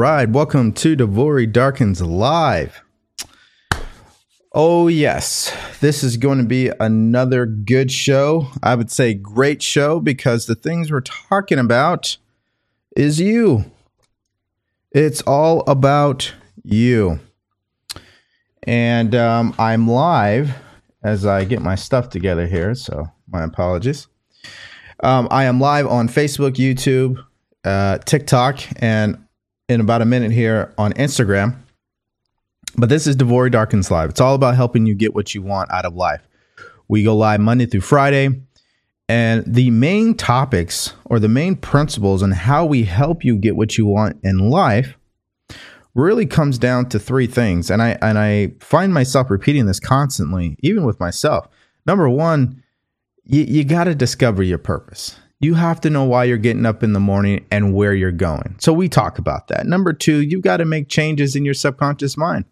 Right, welcome to DeVory Darkins Live. Oh, yes, this is going to be another good show. I would say great show because the things we're talking about is you. It's all about you. And um, I'm live as I get my stuff together here, so my apologies. Um, I am live on Facebook, YouTube, uh, TikTok, and in about a minute here on Instagram. But this is DeVory Darkins Live. It's all about helping you get what you want out of life. We go live Monday through Friday. And the main topics or the main principles on how we help you get what you want in life really comes down to three things. And I and I find myself repeating this constantly, even with myself. Number one, you, you got to discover your purpose. You have to know why you're getting up in the morning and where you're going. So we talk about that. Number two, you've got to make changes in your subconscious mind.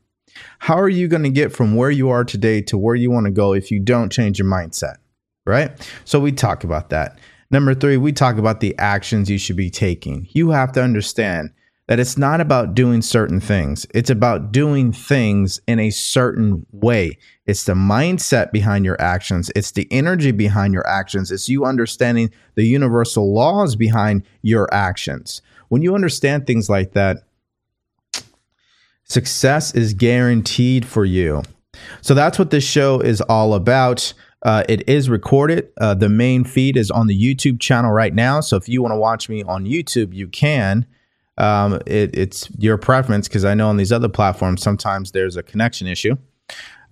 How are you going to get from where you are today to where you want to go if you don't change your mindset? Right? So we talk about that. Number three, we talk about the actions you should be taking. You have to understand that it's not about doing certain things, it's about doing things in a certain way. It's the mindset behind your actions, it's the energy behind your actions, it's you understanding the universal laws behind your actions. When you understand things like that, success is guaranteed for you. So that's what this show is all about. Uh, it is recorded. Uh, the main feed is on the YouTube channel right now. So if you want to watch me on YouTube, you can. Um, it, it's your preference because I know on these other platforms sometimes there's a connection issue.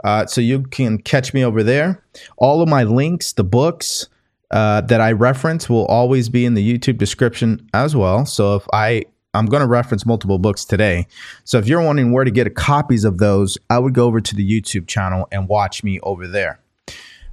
Uh, so you can catch me over there. All of my links, the books uh, that I reference, will always be in the YouTube description as well. So if I I'm going to reference multiple books today. So if you're wondering where to get copies of those, I would go over to the YouTube channel and watch me over there.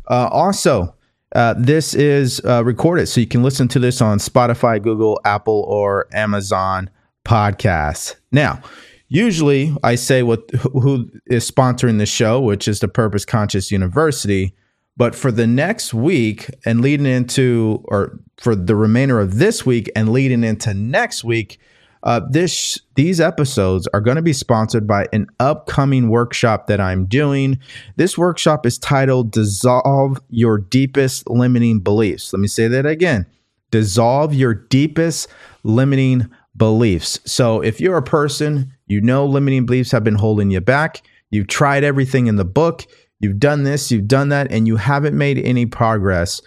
Uh, also, uh, this is uh, recorded, so you can listen to this on Spotify, Google, Apple, or Amazon podcasts. Now, usually I say what who is sponsoring the show, which is the Purpose Conscious University. But for the next week and leading into, or for the remainder of this week and leading into next week, uh, this these episodes are going to be sponsored by an upcoming workshop that I'm doing. This workshop is titled "Dissolve Your Deepest Limiting Beliefs." Let me say that again: Dissolve your deepest limiting beliefs. So if you're a person, you know limiting beliefs have been holding you back, you've tried everything in the book, you've done this, you've done that, and you haven't made any progress,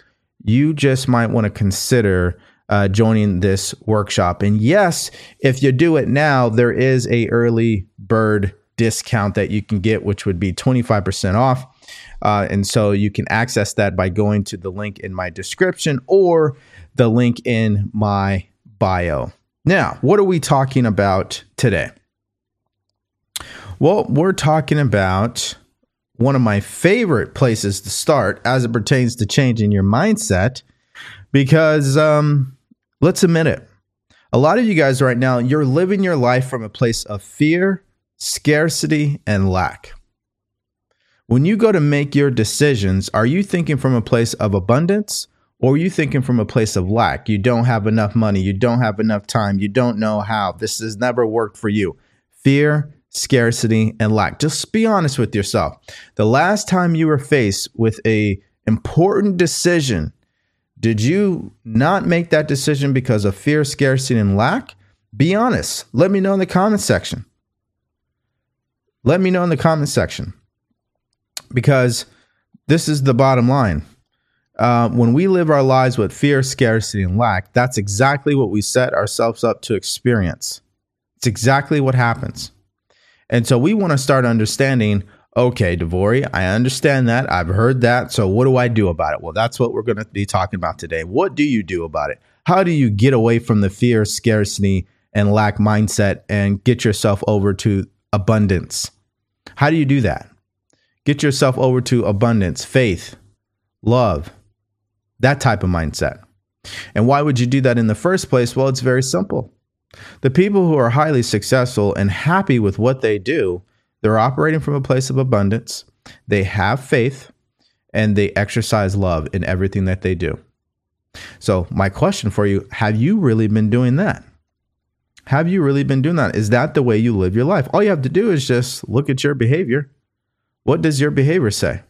you just might want to consider uh, joining this workshop. And yes, if you do it now, there is a early bird discount that you can get, which would be 25% off. Uh, and so you can access that by going to the link in my description or the link in my bio. Now, what are we talking about today? Well, we're talking about one of my favorite places to start as it pertains to changing your mindset because um, let's admit it. A lot of you guys right now, you're living your life from a place of fear, scarcity, and lack. When you go to make your decisions, are you thinking from a place of abundance or you thinking from a place of lack? You don't have enough money, you don't have enough time, you don't know how. This has never worked for you. Fear, scarcity, and lack. Just be honest with yourself. The last time you were faced with a important decision, did you not make that decision because of fear, scarcity, and lack? Be honest. Let me know in the comment section. Let me know in the comment section. Because this is the bottom line uh, when we live our lives with fear, scarcity, and lack, that's exactly what we set ourselves up to experience. It's exactly what happens. And so we want to start understanding okay, DeVory, I understand that. I've heard that. So what do I do about it? Well, that's what we're going to be talking about today. What do you do about it? How do you get away from the fear, scarcity, and lack mindset and get yourself over to abundance? How do you do that? Get yourself over to abundance, faith, love, that type of mindset. And why would you do that in the first place? Well, it's very simple. The people who are highly successful and happy with what they do, they're operating from a place of abundance, they have faith, and they exercise love in everything that they do. So, my question for you have you really been doing that? Have you really been doing that? Is that the way you live your life? All you have to do is just look at your behavior. What does your behavior say?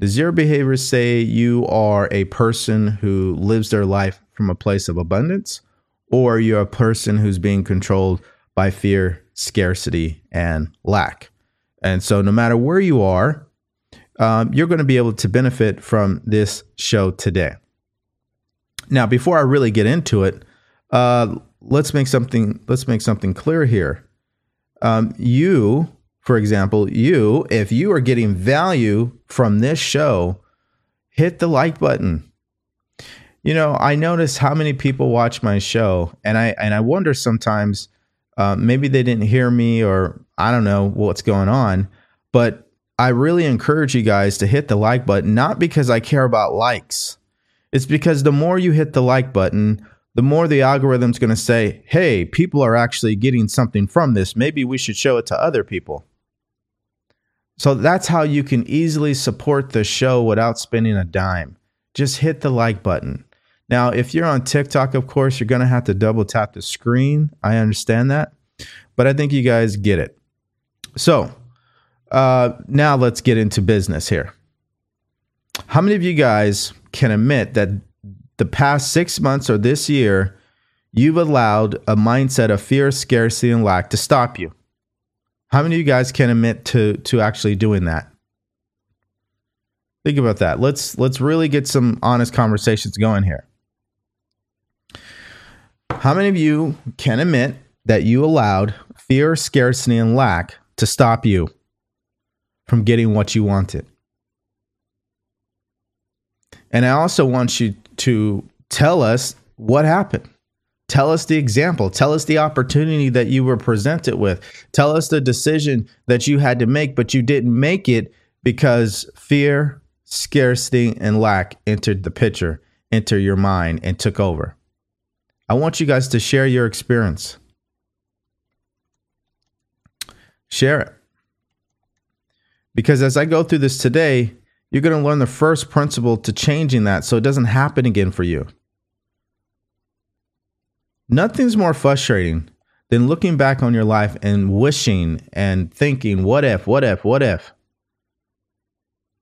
Does your behavior say you are a person who lives their life from a place of abundance, or you're a person who's being controlled by fear, scarcity, and lack? And so, no matter where you are, um, you're going to be able to benefit from this show today. Now, before I really get into it, uh, let's make something let's make something clear here. Um, you, for example, you, if you are getting value from this show, hit the like button. You know, I notice how many people watch my show, and I and I wonder sometimes uh, maybe they didn't hear me, or I don't know what's going on, but I really encourage you guys to hit the like button, not because I care about likes. It's because the more you hit the like button, the more the algorithm's going to say, hey, people are actually getting something from this. Maybe we should show it to other people. So that's how you can easily support the show without spending a dime. Just hit the like button. Now, if you're on TikTok, of course, you're going to have to double tap the screen. I understand that, but I think you guys get it. So uh, now let's get into business here. How many of you guys can admit that the past six months or this year, you've allowed a mindset of fear, scarcity, and lack to stop you. How many of you guys can admit to to actually doing that? Think about that. Let's let's really get some honest conversations going here. How many of you can admit that you allowed fear, scarcity, and lack to stop you from getting what you wanted? And I also want you to tell us what happened. Tell us the example. Tell us the opportunity that you were presented with. Tell us the decision that you had to make, but you didn't make it because fear, scarcity, and lack entered the picture, entered your mind, and took over. I want you guys to share your experience. Share it. Because as I go through this today, you're going to learn the first principle to changing that so it doesn't happen again for you. Nothing's more frustrating than looking back on your life and wishing and thinking, what if, what if, what if?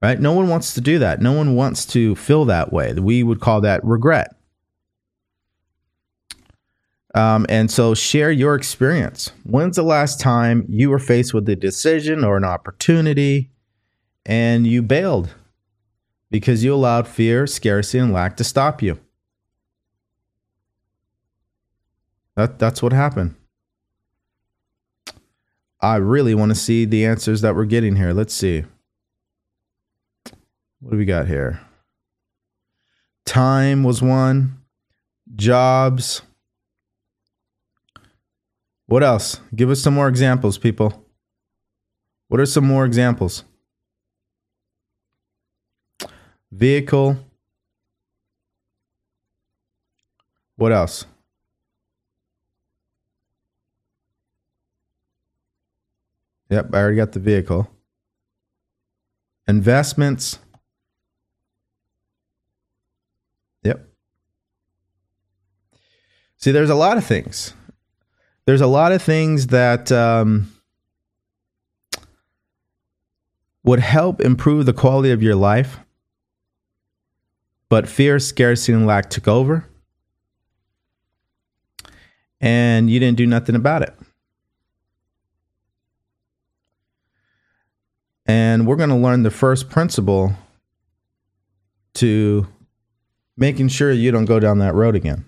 Right? No one wants to do that. No one wants to feel that way. We would call that regret. Um, and so share your experience. When's the last time you were faced with a decision or an opportunity and you bailed because you allowed fear, scarcity, and lack to stop you. That, that's what happened. I really want to see the answers that we're getting here. Let's see. What do we got here? Time was one, jobs. What else? Give us some more examples, people. What are some more examples? vehicle. What else? Yep, I already got the vehicle. Investments. Yep. See, there's a lot of things. There's a lot of things that um, would help improve the quality of your life but fear, scarcity, and lack took over. And you didn't do nothing about it. And we're going to learn the first principle to making sure you don't go down that road again.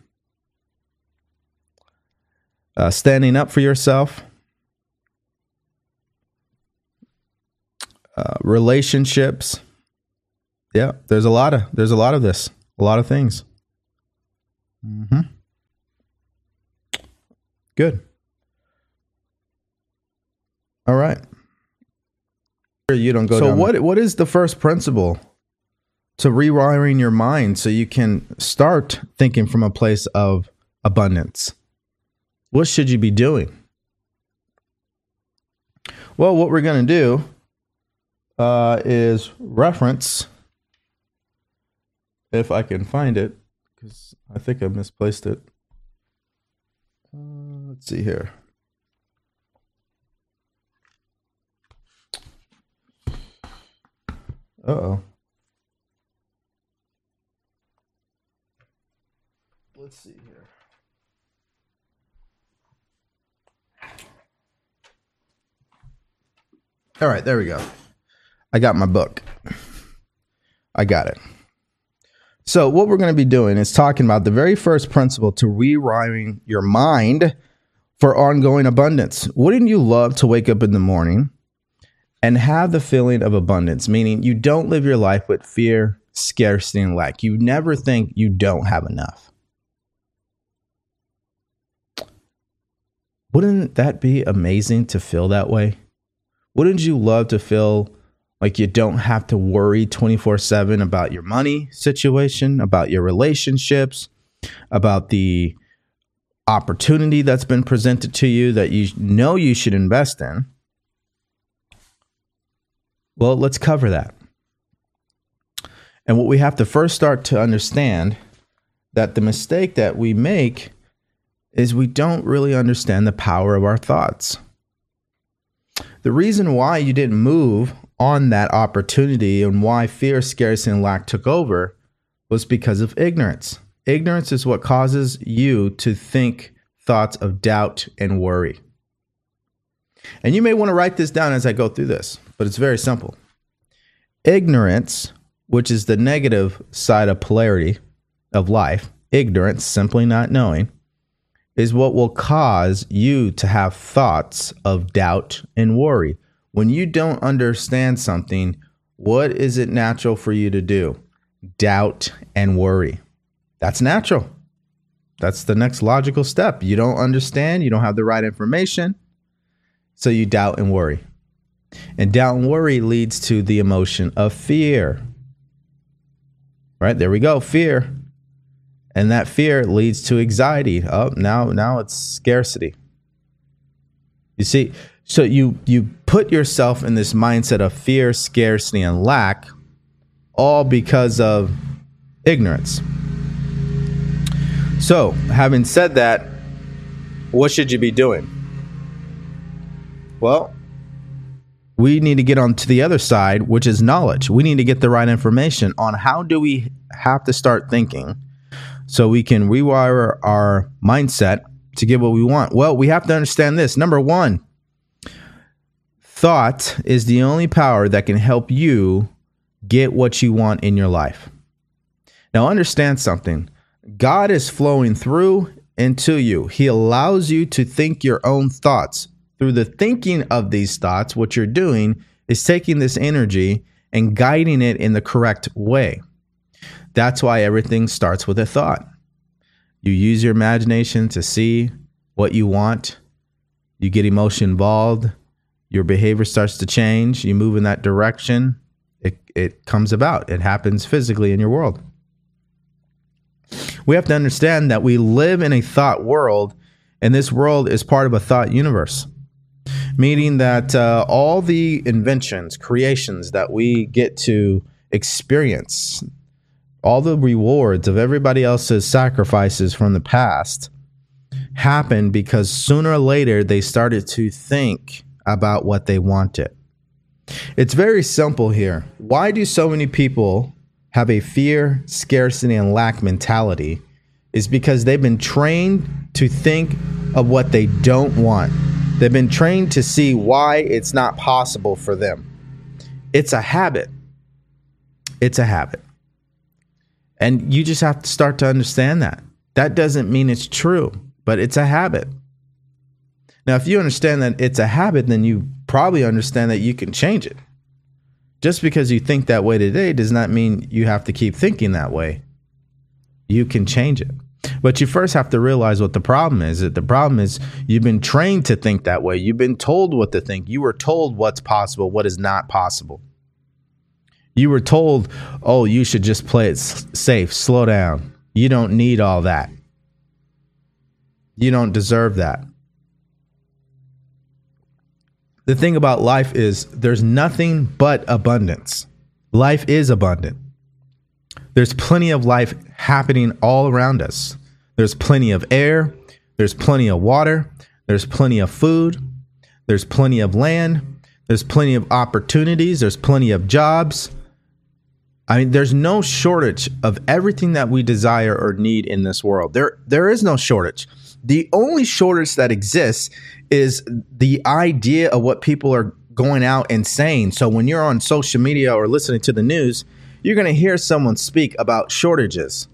Uh, standing up for yourself, uh, relationships yeah, there's a lot of there's a lot of this, a lot of things. Mm-hmm. Good. All right. You don't go. So what? What is the first principle to rewiring your mind so you can start thinking from a place of abundance? What should you be doing? Well, what we're going to do uh, is reference if I can find it, because I think I misplaced it. Uh, Let's see here. Uh oh. Let's see here. All right, there we go. I got my book. I got it. So, what we're going to be doing is talking about the very first principle to rewiring your mind for ongoing abundance. Wouldn't you love to wake up in the morning and have the feeling of abundance, meaning you don't live your life with fear, scarcity, and lack? You never think you don't have enough. Wouldn't that be amazing to feel that way? Wouldn't you love to feel like you don't have to worry 24 7 about your money situation, about your relationships, about the opportunity that's been presented to you that you know you should invest in? Well, let's cover that. And what we have to first start to understand that the mistake that we make is we don't really understand the power of our thoughts. The reason why you didn't move on that opportunity and why fear, scarcity, and lack took over was because of ignorance. Ignorance is what causes you to think thoughts of doubt and worry. And you may want to write this down as I go through this, but it's very simple. Ignorance, which is the negative side of polarity of life, ignorance, simply not knowing, is what will cause you to have thoughts of doubt and worry. When you don't understand something, what is it natural for you to do? Doubt and worry. That's natural. That's the next logical step. You don't understand, you don't have the right information, so you doubt and worry. And doubt and worry leads to the emotion of fear. Right? There we go, fear. And that fear leads to anxiety. Oh now now it's scarcity. You see so you you put yourself in this mindset of fear scarcity and lack all because of ignorance. So having said that what should you be doing? Well we need to get on to the other side which is knowledge we need to get the right information on how do we have to start thinking so we can rewire our mindset to get what we want? Well, we have to understand this. Number one, thought is the only power that can help you get what you want in your life. Now, understand something God is flowing through into you, He allows you to think your own thoughts. Through the thinking of these thoughts, what you're doing is taking this energy and guiding it in the correct way. That's why everything starts with a thought. You use your imagination to see what you want. You get emotion involved. Your behavior starts to change. You move in that direction. It, it comes about. It happens physically in your world. We have to understand that we live in a thought world, and this world is part of a thought universe meaning that uh, all the inventions, creations that we get to experience, all the rewards of everybody else's sacrifices from the past happened because sooner or later they started to think about what they wanted. It's very simple here. Why do so many people have a fear, scarcity, and lack mentality? Is because they've been trained to think of what they don't want. They've been trained to see why it's not possible for them. It's a habit. It's a habit. And you just have to start to understand that. That doesn't mean it's true, but it's a habit. Now, if you understand that it's a habit, then you probably understand that you can change it. Just because you think that way today does not mean you have to keep thinking that way. You can change it. But you first have to realize what the problem is. That the problem is you've been trained to think that way. You've been told what to think. You were told what's possible, what is not possible. You were told, oh, you should just play it s- safe, slow down. You don't need all that. You don't deserve that. The thing about life is there's nothing but abundance. Life is abundant. There's plenty of life happening all around us. There's plenty of air, There's plenty of water, there's plenty of food, there's plenty of land, there's plenty of opportunities, there's plenty of jobs. I mean, there's no shortage of everything that we desire or need in this world. There, there is no shortage. The only shortage that exists is the idea of what people are going out and saying. So when you're on social media or listening to the news, you're going to hear someone speak about shortages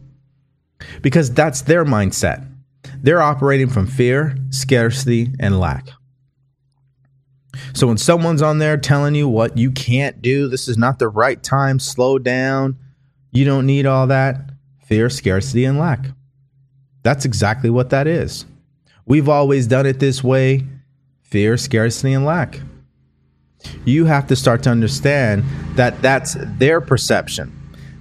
because that's their mindset. They're operating from fear, scarcity, and lack. So when someone's on there telling you what you can't do, this is not the right time, slow down, you don't need all that, fear, scarcity, and lack. That's exactly what that is. We've always done it this way fear, scarcity, and lack. You have to start to understand that that's their perception.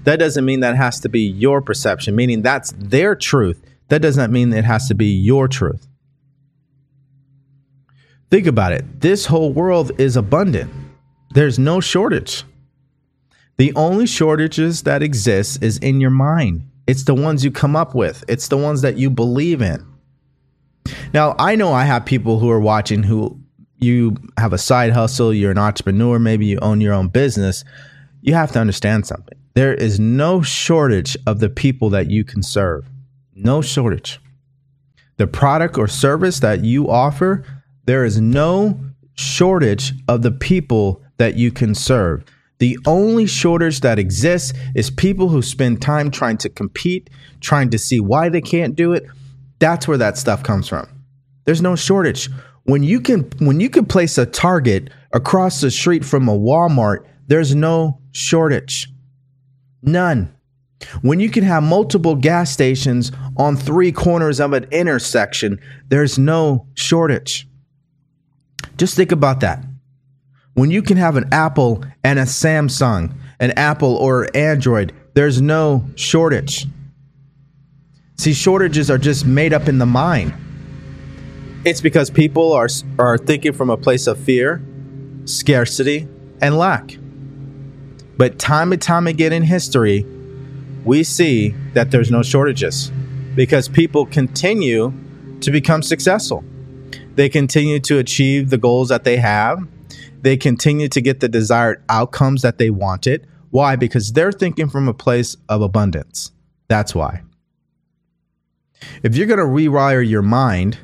That doesn't mean that has to be your perception, meaning that's their truth. That doesn't mean it has to be your truth. Think about it. This whole world is abundant. There's no shortage. The only shortages that exist is in your mind. It's the ones you come up with. It's the ones that you believe in. Now, I know I have people who are watching who you have a side hustle, you're an entrepreneur, maybe you own your own business. You have to understand something. There is no shortage of the people that you can serve. No shortage. The product or service that you offer there is no shortage of the people that you can serve. The only shortage that exists is people who spend time trying to compete, trying to see why they can't do it. That's where that stuff comes from. There's no shortage. When you can when you can place a Target across the street from a Walmart, there's no shortage. None. When you can have multiple gas stations on three corners of an intersection, there's no shortage. Just think about that. When you can have an Apple and a Samsung, an Apple or Android, there's no shortage. See, shortages are just made up in the mind. It's because people are, are thinking from a place of fear, scarcity, and lack. But time and time again in history, we see that there's no shortages because people continue to become successful. They continue to achieve the goals that they have. They continue to get the desired outcomes that they wanted. Why? Because they're thinking from a place of abundance. That's why. If you're going to rewire your mind,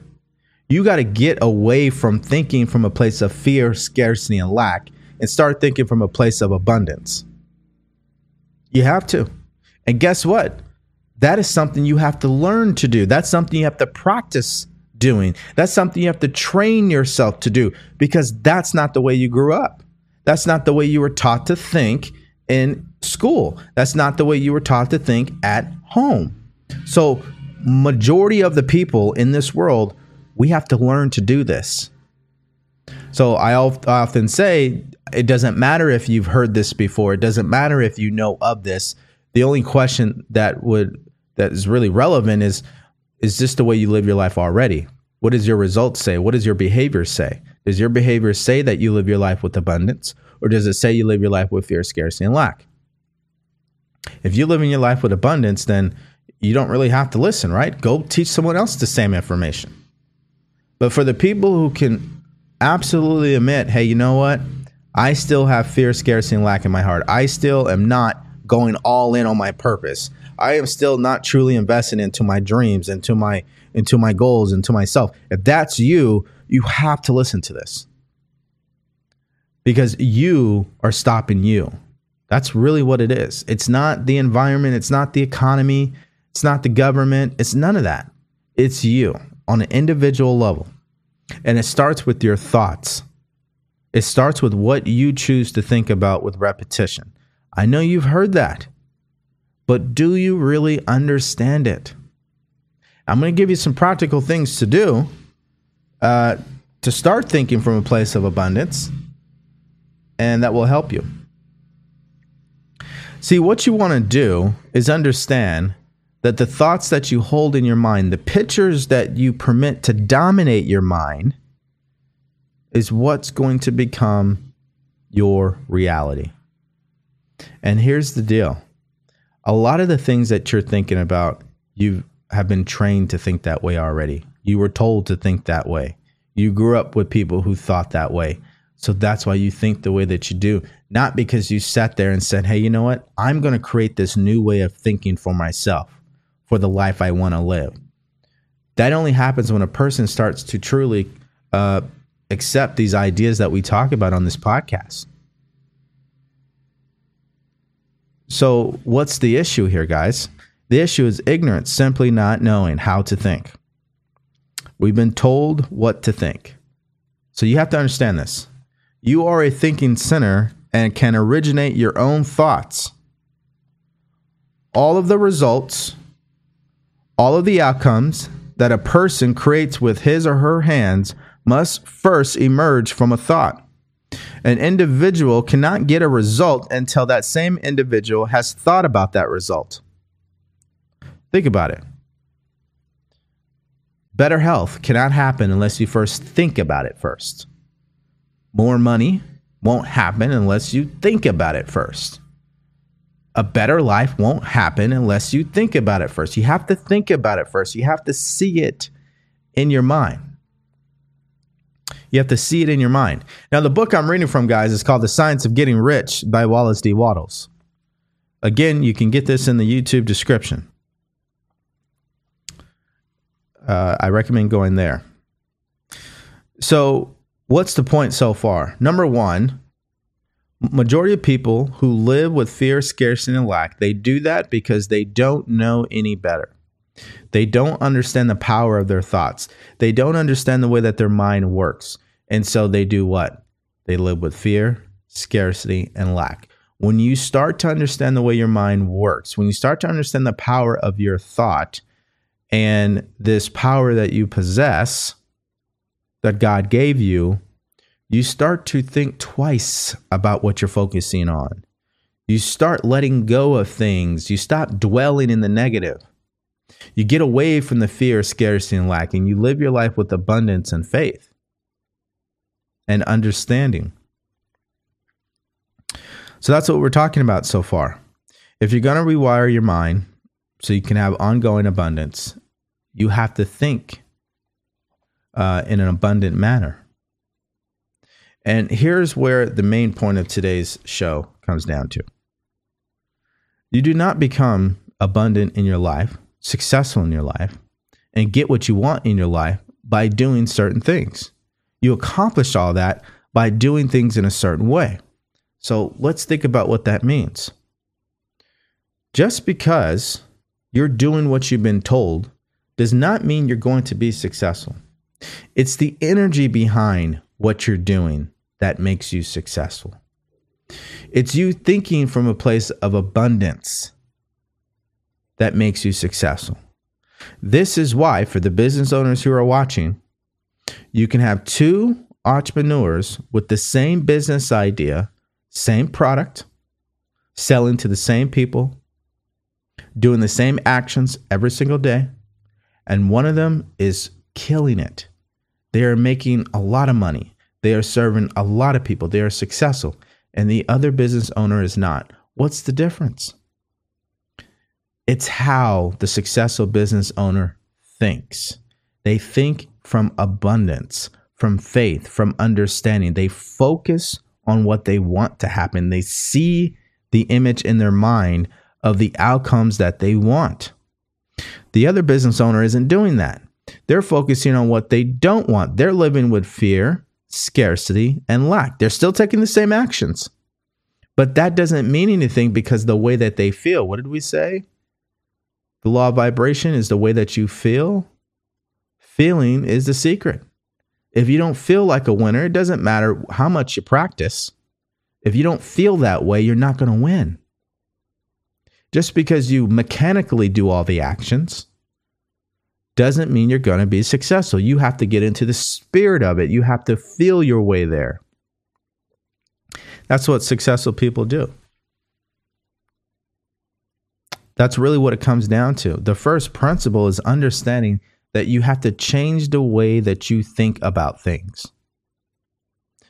you got to get away from thinking from a place of fear, scarcity, and lack and start thinking from a place of abundance. You have to. And guess what? That is something you have to learn to do. That's something you have to practice doing. That's something you have to train yourself to do because that's not the way you grew up. That's not the way you were taught to think in school. That's not the way you were taught to think at home. So, majority of the people in this world, we have to learn to do this. So, I often say it doesn't matter if you've heard this before. It doesn't matter if you know of this. The only question that would that is really relevant is is this the way you live your life already? What does your results say? What does your behavior say? Does your behavior say that you live your life with abundance, or does it say you live your life with fear, scarcity, and lack? If you live in your life with abundance, then you don't really have to listen, right? Go teach someone else the same information. But for the people who can absolutely admit, hey, you know what? I still have fear, scarcity, and lack in my heart. I still am not going all in on my purpose. I am still not truly investing into my dreams, into my into my goals, into myself. If that's you, you have to listen to this. Because you are stopping you. That's really what it is. It's not the environment, it's not the economy, it's not the government, it's none of that. It's you on an individual level. And it starts with your thoughts. It starts with what you choose to think about with repetition. I know you've heard that but do you really understand it? I'm going to give you some practical things to do uh, to start thinking from a place of abundance, and that will help you. See, what you want to do is understand that the thoughts that you hold in your mind, the pictures that you permit to dominate your mind, is what's going to become your reality. And here's the deal a lot of the things that you're thinking about, you have been trained to think that way already. You were told to think that way. You grew up with people who thought that way. So that's why you think the way that you do, not because you sat there and said, hey, you know what? I'm going to create this new way of thinking for myself, for the life I want to live. That only happens when a person starts to truly uh, accept these ideas that we talk about on this podcast. So, what's the issue here, guys? The issue is ignorance, simply not knowing how to think. We've been told what to think. So, you have to understand this. You are a thinking center and can originate your own thoughts. All of the results, all of the outcomes that a person creates with his or her hands must first emerge from a thought. An individual cannot get a result until that same individual has thought about that result. Think about it. Better health cannot happen unless you first think about it first. More money won't happen unless you think about it first. A better life won't happen unless you think about it first. You have to think about it first. You have to see it in your mind. You have to see it in your mind. Now, the book I'm reading from, guys, is called The Science of Getting Rich by Wallace D. Wattles. Again, you can get this in the YouTube description. Uh, I recommend going there. So, what's the point so far? Number one, majority of people who live with fear, scarcity, and lack, they do that because they don't know any better. They don't understand the power of their thoughts. They don't understand the way that their mind works. And so they do what? They live with fear, scarcity, and lack. When you start to understand the way your mind works, when you start to understand the power of your thought and this power that you possess that God gave you, you start to think twice about what you're focusing on. You start letting go of things. You stop dwelling in the negative. You get away from the fear, of scarcity, and lack, and you live your life with abundance and faith and understanding. So that's what we're talking about so far. If you're going to rewire your mind so you can have ongoing abundance, you have to think uh, in an abundant manner. And here's where the main point of today's show comes down to you do not become abundant in your life successful in your life and get what you want in your life by doing certain things. You accomplish all that by doing things in a certain way. So let's think about what that means. Just because you're doing what you've been told does not mean you're going to be successful. It's the energy behind what you're doing that makes you successful. It's you thinking from a place of abundance that makes you successful. This is why, for the business owners who are watching, you can have two entrepreneurs with the same business idea, same product, selling to the same people, doing the same actions every single day, and one of them is killing it. They are making a lot of money. They are serving a lot of people. They are successful. And the other business owner is not. What's the difference? It's how the successful business owner thinks. They think from abundance, from faith, from understanding. They focus on what they want to happen. They see the image in their mind of the outcomes that they want. The other business owner isn't doing that. They're focusing on what they don't want. They're living with fear, scarcity, and lack. They're still taking the same actions. But that doesn't mean anything because the way that they feel. What did we say? The law of vibration is the way that you feel. Feeling is the secret. If you don't feel like a winner, it doesn't matter how much you practice. If you don't feel that way, you're not going to win. Just because you mechanically do all the actions doesn't mean you're going to be successful. You have to get into the spirit of it, you have to feel your way there. That's what successful people do. That's really what it comes down to. The first principle is understanding that you have to change the way that you think about things.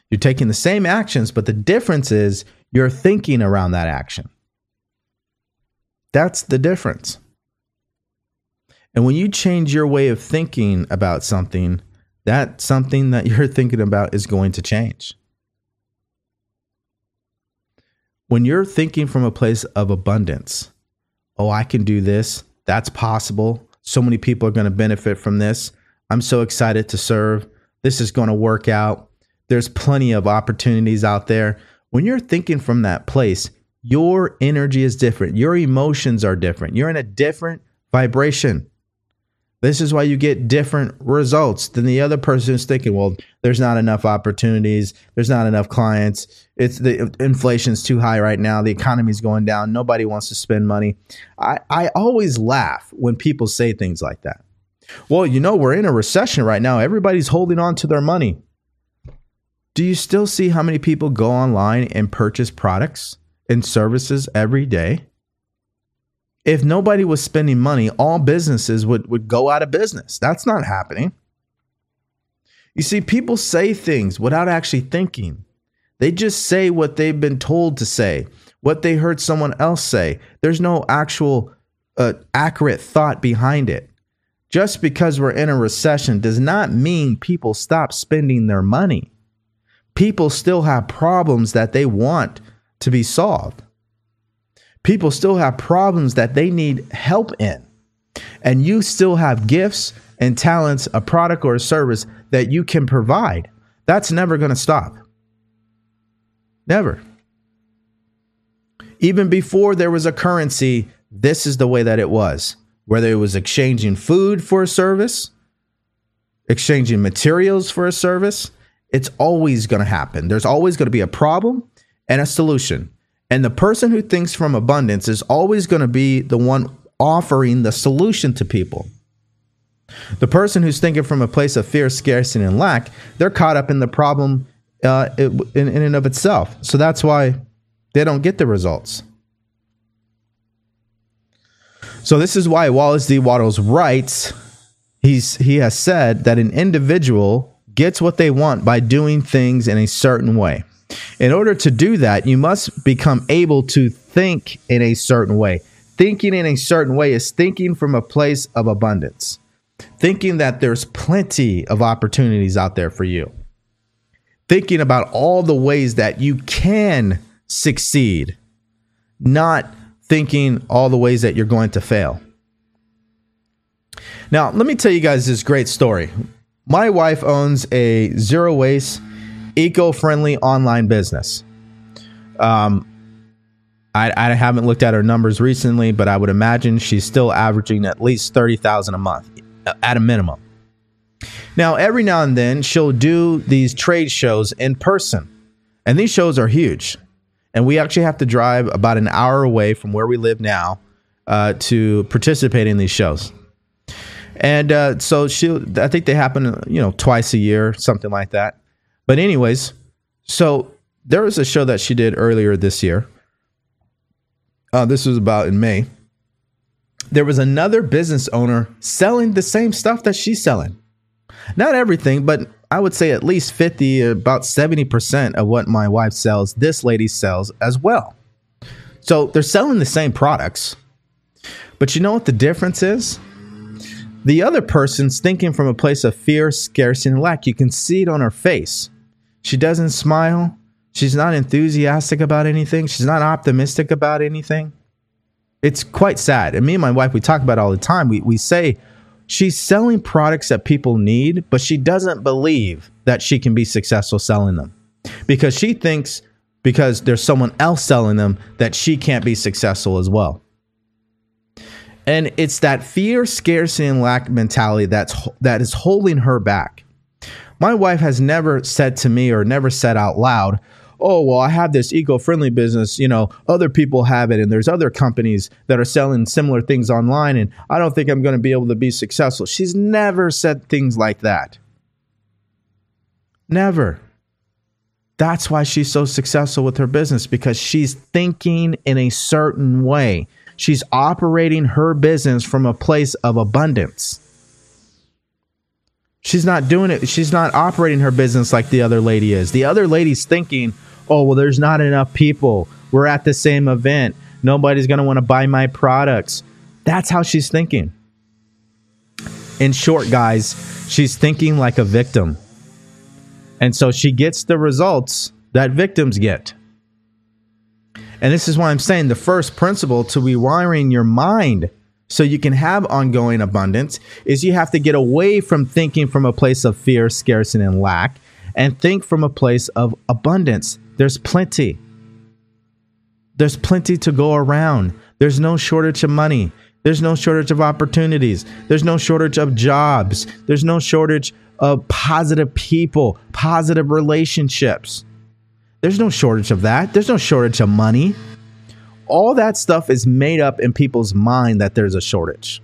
You're taking the same actions, but the difference is you're thinking around that action. That's the difference. And when you change your way of thinking about something, that something that you're thinking about is going to change. When you're thinking from a place of abundance, oh, I can do this, that's possible. So many people are going to benefit from this. I'm so excited to serve. This is going to work out. There's plenty of opportunities out there. When you're thinking from that place, your energy is different. Your emotions are different. You're in a different vibration. This is why you get different results than the other person who's thinking, well, there's not enough opportunities, there's not enough clients, it's the inflation's too high right now, the economy's going down, nobody wants to spend money. I, I always laugh when people say things like that. Well, you know, we're in a recession right now. Everybody's holding on to their money. Do you still see how many people go online and purchase products and services every day? If nobody was spending money, all businesses would, would go out of business. That's not happening. You see, people say things without actually thinking. They just say what they've been told to say, what they heard someone else say. There's no actual uh, accurate thought behind it. Just because we're in a recession does not mean people stop spending their money. People still have problems that they want to be solved people still have problems that they need help in. And you still have gifts and talents, a product or a service that you can provide. That's never going to stop. Never. Even before there was a currency, this is the way that it was. Whether it was exchanging food for a service, exchanging materials for a service, it's always going to happen. There's always going to be a problem and a solution. And the person who thinks from abundance is always going to be the one offering the solution to people. The person who's thinking from a place of fear, scarcity, and lack, they're caught up in the problem uh, in, in and of itself. So that's why they don't get the results. So this is why Wallace D. Wattles writes, he's he has said that an individual gets what they want by doing things in a certain way. In order to do that, you must become able to think in a certain way. Thinking in a certain way is thinking from a place of abundance, thinking that there's plenty of opportunities out there for you, thinking about all the ways that you can succeed, not thinking all the ways that you're going to fail. Now, let me tell you guys this great story. My wife owns a zero waste eco-friendly online business. Um, I, I haven't looked at her numbers recently, but I would imagine she's still averaging at least thirty thousand a month, uh, at a minimum. Now, every now and then, she'll do these trade shows in person, and these shows are huge. And we actually have to drive about an hour away from where we live now uh, to participate in these shows. And uh, so she, I think they happen, you know, twice a year, something like that. But anyways, so there was a show that she did earlier this year. Uh, this was about in May. There was another business owner selling the same stuff that she's selling. Not everything, but I would say at least 50, about 70% of what my wife sells, this lady sells as well. So they're selling the same products. But you know what the difference is? The other person's thinking from a place of fear, scarcity, and lack. You can see it on her face. She doesn't smile. She's not enthusiastic about anything. She's not optimistic about anything. It's quite sad. And me and my wife, we talk about all the time. We, we say she's selling products that people need, but she doesn't believe that she can be successful selling them because she thinks because there's someone else selling them that she can't be successful as well. And it's that fear, scarcity, and lack mentality that's that is holding her back. My wife has never said to me or never said out loud, "Oh, well, I have this eco-friendly business, you know, other people have it and there's other companies that are selling similar things online and I don't think I'm going to be able to be successful." She's never said things like that. Never. That's why she's so successful with her business because she's thinking in a certain way. She's operating her business from a place of abundance. She's not doing it. She's not operating her business like the other lady is. The other lady's thinking, oh, well, there's not enough people. We're at the same event. Nobody's going to want to buy my products. That's how she's thinking. In short, guys, she's thinking like a victim. And so she gets the results that victims get. And this is why I'm saying the first principle to rewiring your mind so you can have ongoing abundance is you have to get away from thinking from a place of fear, scarcity, and lack and think from a place of abundance. There's plenty. There's plenty to go around. There's no shortage of money. There's no shortage of opportunities. There's no shortage of jobs. There's no shortage of positive people, positive relationships. There's no shortage of that. There's no shortage of money. All that stuff is made up in people's mind that there's a shortage.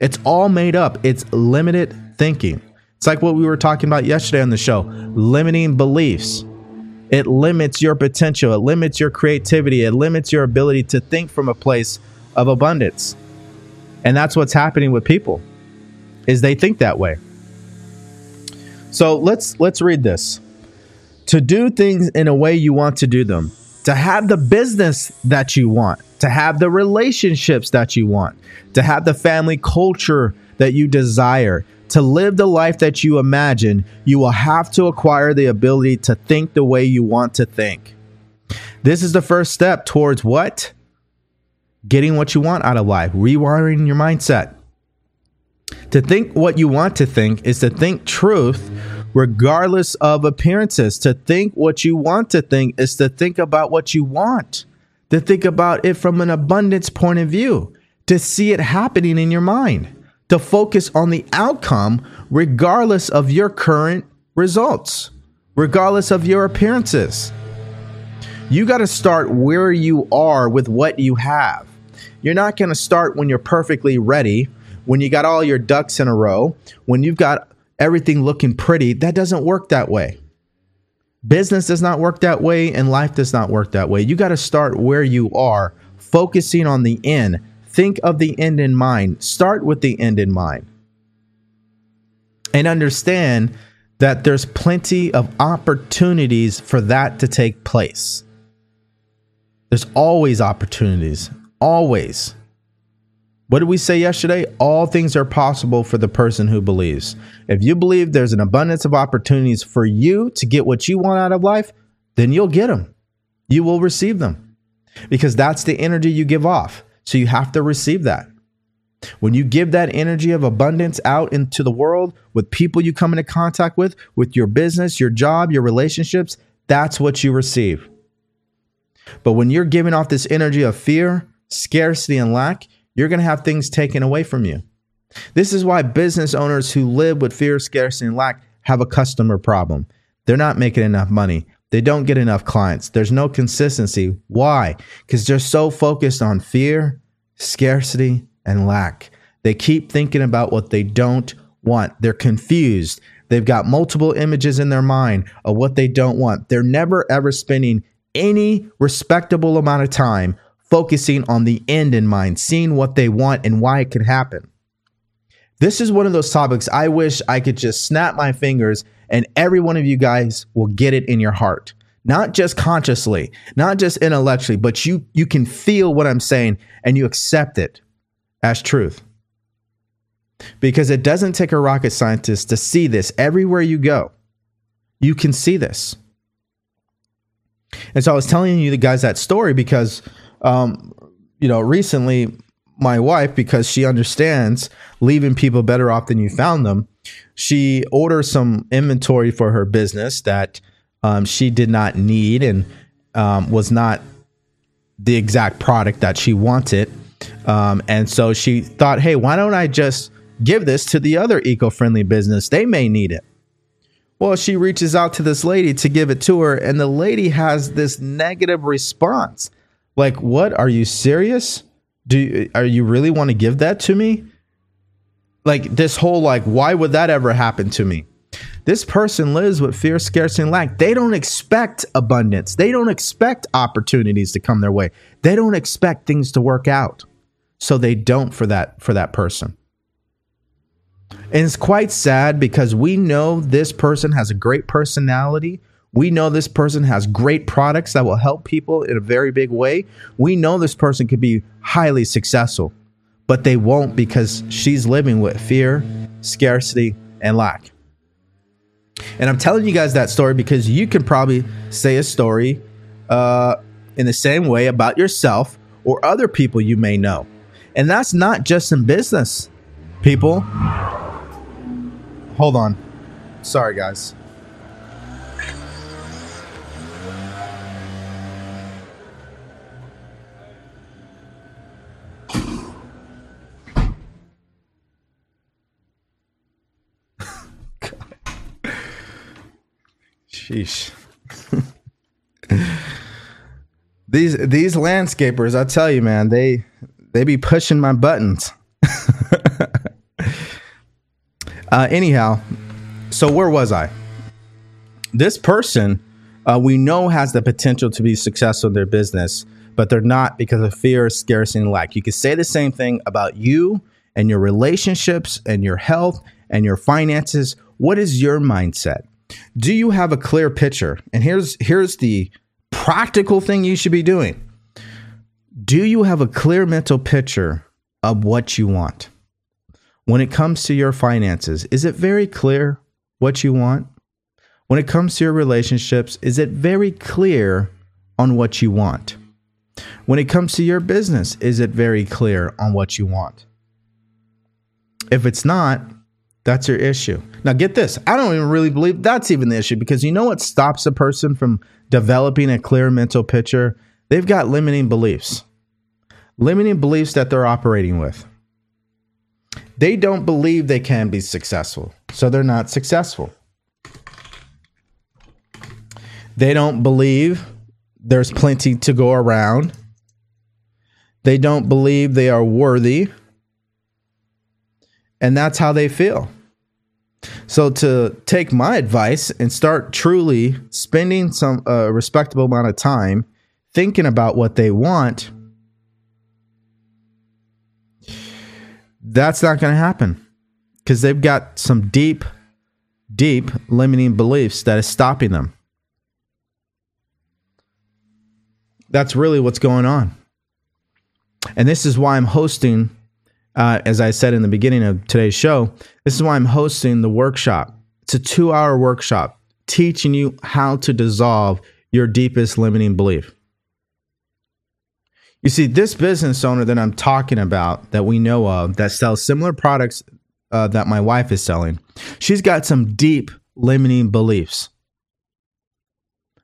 It's all made up. It's limited thinking. It's like what we were talking about yesterday on the show limiting beliefs. It limits your potential, it limits your creativity, it limits your ability to think from a place of abundance. And that's what's happening with people is they think that way. So let's let's read this. To do things in a way you want to do them, to have the business that you want, to have the relationships that you want, to have the family culture that you desire, to live the life that you imagine, you will have to acquire the ability to think the way you want to think. This is the first step towards what? getting what you want out of life, rewiring your mindset. To think what you want to think is to think truth regardless of appearances. To think what you want to think is to think about what you want, to think about it from an abundance point of view, to see it happening in your mind, to focus on the outcome regardless of your current results, regardless of your appearances. You got to start where you are with what you have. You're not going to start when you're perfectly ready, when you got all your ducks in a row, when you've got everything looking pretty. That doesn't work that way. Business does not work that way, and life does not work that way. You got to start where you are, focusing on the end. Think of the end in mind. Start with the end in mind. And understand that there's plenty of opportunities for that to take place. There's always opportunities. Always. What did we say yesterday? All things are possible for the person who believes. If you believe there's an abundance of opportunities for you to get what you want out of life, then you'll get them. You will receive them because that's the energy you give off. So you have to receive that. When you give that energy of abundance out into the world with people you come into contact with, with your business, your job, your relationships, that's what you receive. But when you're giving off this energy of fear, scarcity and lack, you're going to have things taken away from you. This is why business owners who live with fear, scarcity, and lack have a customer problem. They're not making enough money. They don't get enough clients. There's no consistency. Why? Because they're so focused on fear, scarcity, and lack. They keep thinking about what they don't want. They're confused. They've got multiple images in their mind of what they don't want. They're never ever spending any respectable amount of time focusing on the end in mind, seeing what they want and why it could happen. This is one of those topics I wish I could just snap my fingers and every one of you guys will get it in your heart. Not just consciously, not just intellectually, but you you can feel what I'm saying and you accept it as truth. Because it doesn't take a rocket scientist to see this everywhere you go. You can see this. And so I was telling you the guys that story because um, you know, recently my wife, because she understands leaving people better off than you found them, she ordered some inventory for her business that um, she did not need and um, was not the exact product that she wanted. Um, and so she thought, hey, why don't I just give this to the other eco friendly business? They may need it. Well, she reaches out to this lady to give it to her, and the lady has this negative response. Like, what? Are you serious? Do you, are you really want to give that to me? Like this whole like, why would that ever happen to me? This person lives with fear, scarcity, and lack. They don't expect abundance. They don't expect opportunities to come their way. They don't expect things to work out. So they don't for that for that person. And it's quite sad because we know this person has a great personality. We know this person has great products that will help people in a very big way. We know this person could be highly successful. but they won't because she's living with fear, scarcity, and lack. And I'm telling you guys that story because you can probably say a story uh, in the same way about yourself or other people you may know. And that's not just in business, people. Hold on. Sorry, guys. Sheesh. these these landscapers, I tell you, man, they they be pushing my buttons. uh, anyhow, so where was I? This person uh, we know has the potential to be successful in their business, but they're not because of fear, scarcity, and lack. You could say the same thing about you and your relationships and your health and your finances. What is your mindset? Do you have a clear picture? And here's here's the practical thing you should be doing. Do you have a clear mental picture of what you want? When it comes to your finances, is it very clear what you want? When it comes to your relationships, is it very clear on what you want? When it comes to your business, is it very clear on what you want? If it's not, that's your issue. Now, get this. I don't even really believe that's even the issue because you know what stops a person from developing a clear mental picture? They've got limiting beliefs, limiting beliefs that they're operating with. They don't believe they can be successful, so they're not successful. They don't believe there's plenty to go around. They don't believe they are worthy and that's how they feel. So to take my advice and start truly spending some uh, respectable amount of time thinking about what they want, that's not going to happen because they've got some deep, deep limiting beliefs that is stopping them. That's really what's going on. And this is why I'm hosting uh, as I said in the beginning of today's show, this is why I'm hosting the workshop. It's a two hour workshop teaching you how to dissolve your deepest limiting belief. You see, this business owner that I'm talking about, that we know of, that sells similar products uh, that my wife is selling, she's got some deep limiting beliefs.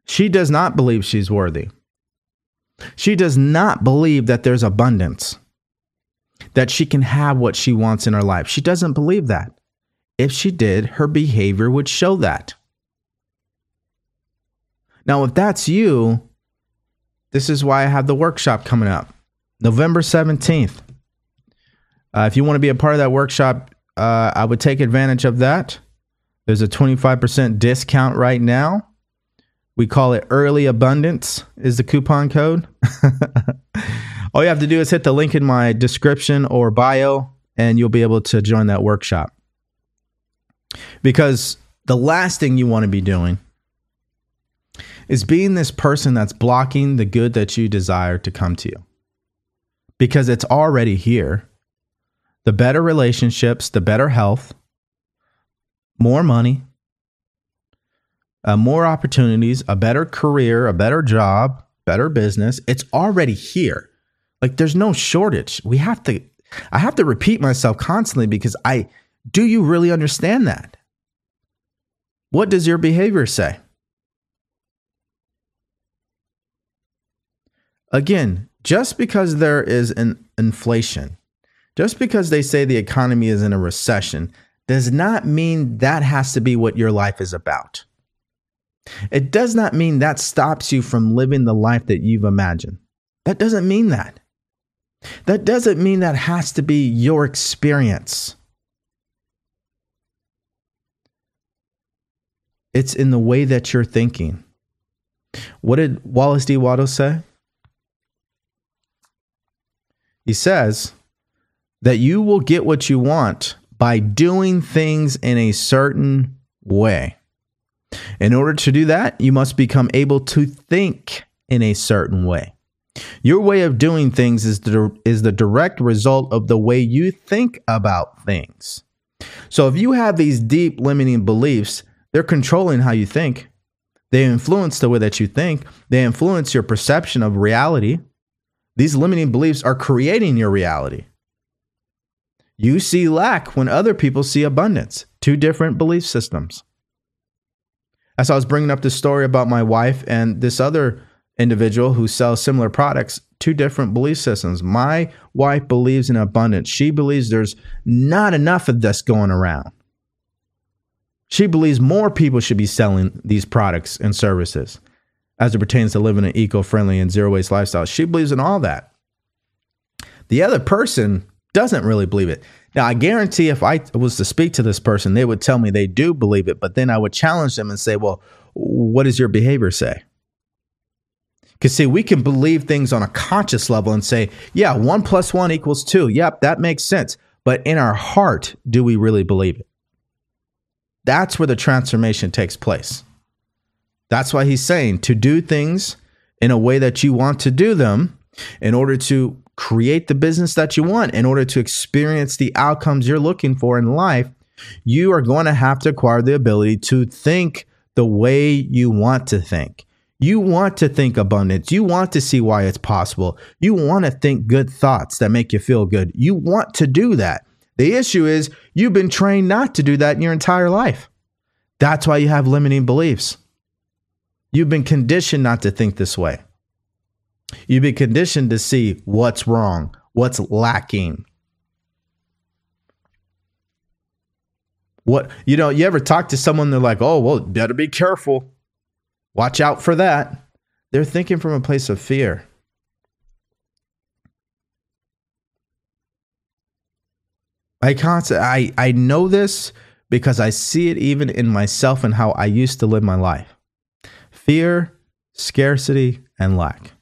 She does not believe she's worthy. She does not believe that there's abundance that she can have what she wants in her life. She doesn't believe that. If she did, her behavior would show that. Now, if that's you, this is why I have the workshop coming up November 17th. Uh, if you want to be a part of that workshop, uh, I would take advantage of that. There's a 25% discount right now. We call it early abundance, is the coupon code. All you have to do is hit the link in my description or bio, and you'll be able to join that workshop. Because the last thing you want to be doing is being this person that's blocking the good that you desire to come to you. Because it's already here. The better relationships, the better health, more money, uh, more opportunities, a better career, a better job, better business. It's already here. Like there's no shortage. We have to I have to repeat myself constantly because I do you really understand that? What does your behavior say? Again, just because there is an inflation, just because they say the economy is in a recession, does not mean that has to be what your life is about. It does not mean that stops you from living the life that you've imagined. That doesn't mean that. That doesn't mean that has to be your experience. It's in the way that you're thinking. What did Wallace D. Wattles say? He says that you will get what you want by doing things in a certain way. In order to do that, you must become able to think in a certain way. Your way of doing things is the, is the direct result of the way you think about things. So if you have these deep limiting beliefs, they're controlling how you think. They influence the way that you think, they influence your perception of reality. These limiting beliefs are creating your reality. You see lack when other people see abundance. Two different belief systems. As I was bringing up the story about my wife and this other individual who sells similar products, two different belief systems. My wife believes in abundance. She believes there's not enough of this going around. She believes more people should be selling these products and services as it pertains to living an eco friendly and zero waste lifestyle. She believes in all that. The other person doesn't really believe it. Now, I guarantee if I was to speak to this person, they would tell me they do believe it, but then I would challenge them and say, well, what does your behavior say? Because, see, we can believe things on a conscious level and say, yeah, one plus one equals two. Yep, that makes sense. But in our heart, do we really believe it? That's where the transformation takes place. That's why he's saying to do things in a way that you want to do them in order to create the business that you want, in order to experience the outcomes you're looking for in life, you are going to have to acquire the ability to think the way you want to think. You want to think abundance. You want to see why it's possible. You want to think good thoughts that make you feel good. You want to do that. The issue is you've been trained not to do that in your entire life. That's why you have limiting beliefs. You've been conditioned not to think this way. You've been conditioned to see what's wrong, what's lacking. What, you know, you ever talk to someone, they're like, oh, well, better be careful. Watch out for that. They're thinking from a place of fear. I constantly, I, I know this because I see it even in myself and how I used to live my life. Fear, scarcity, and lack.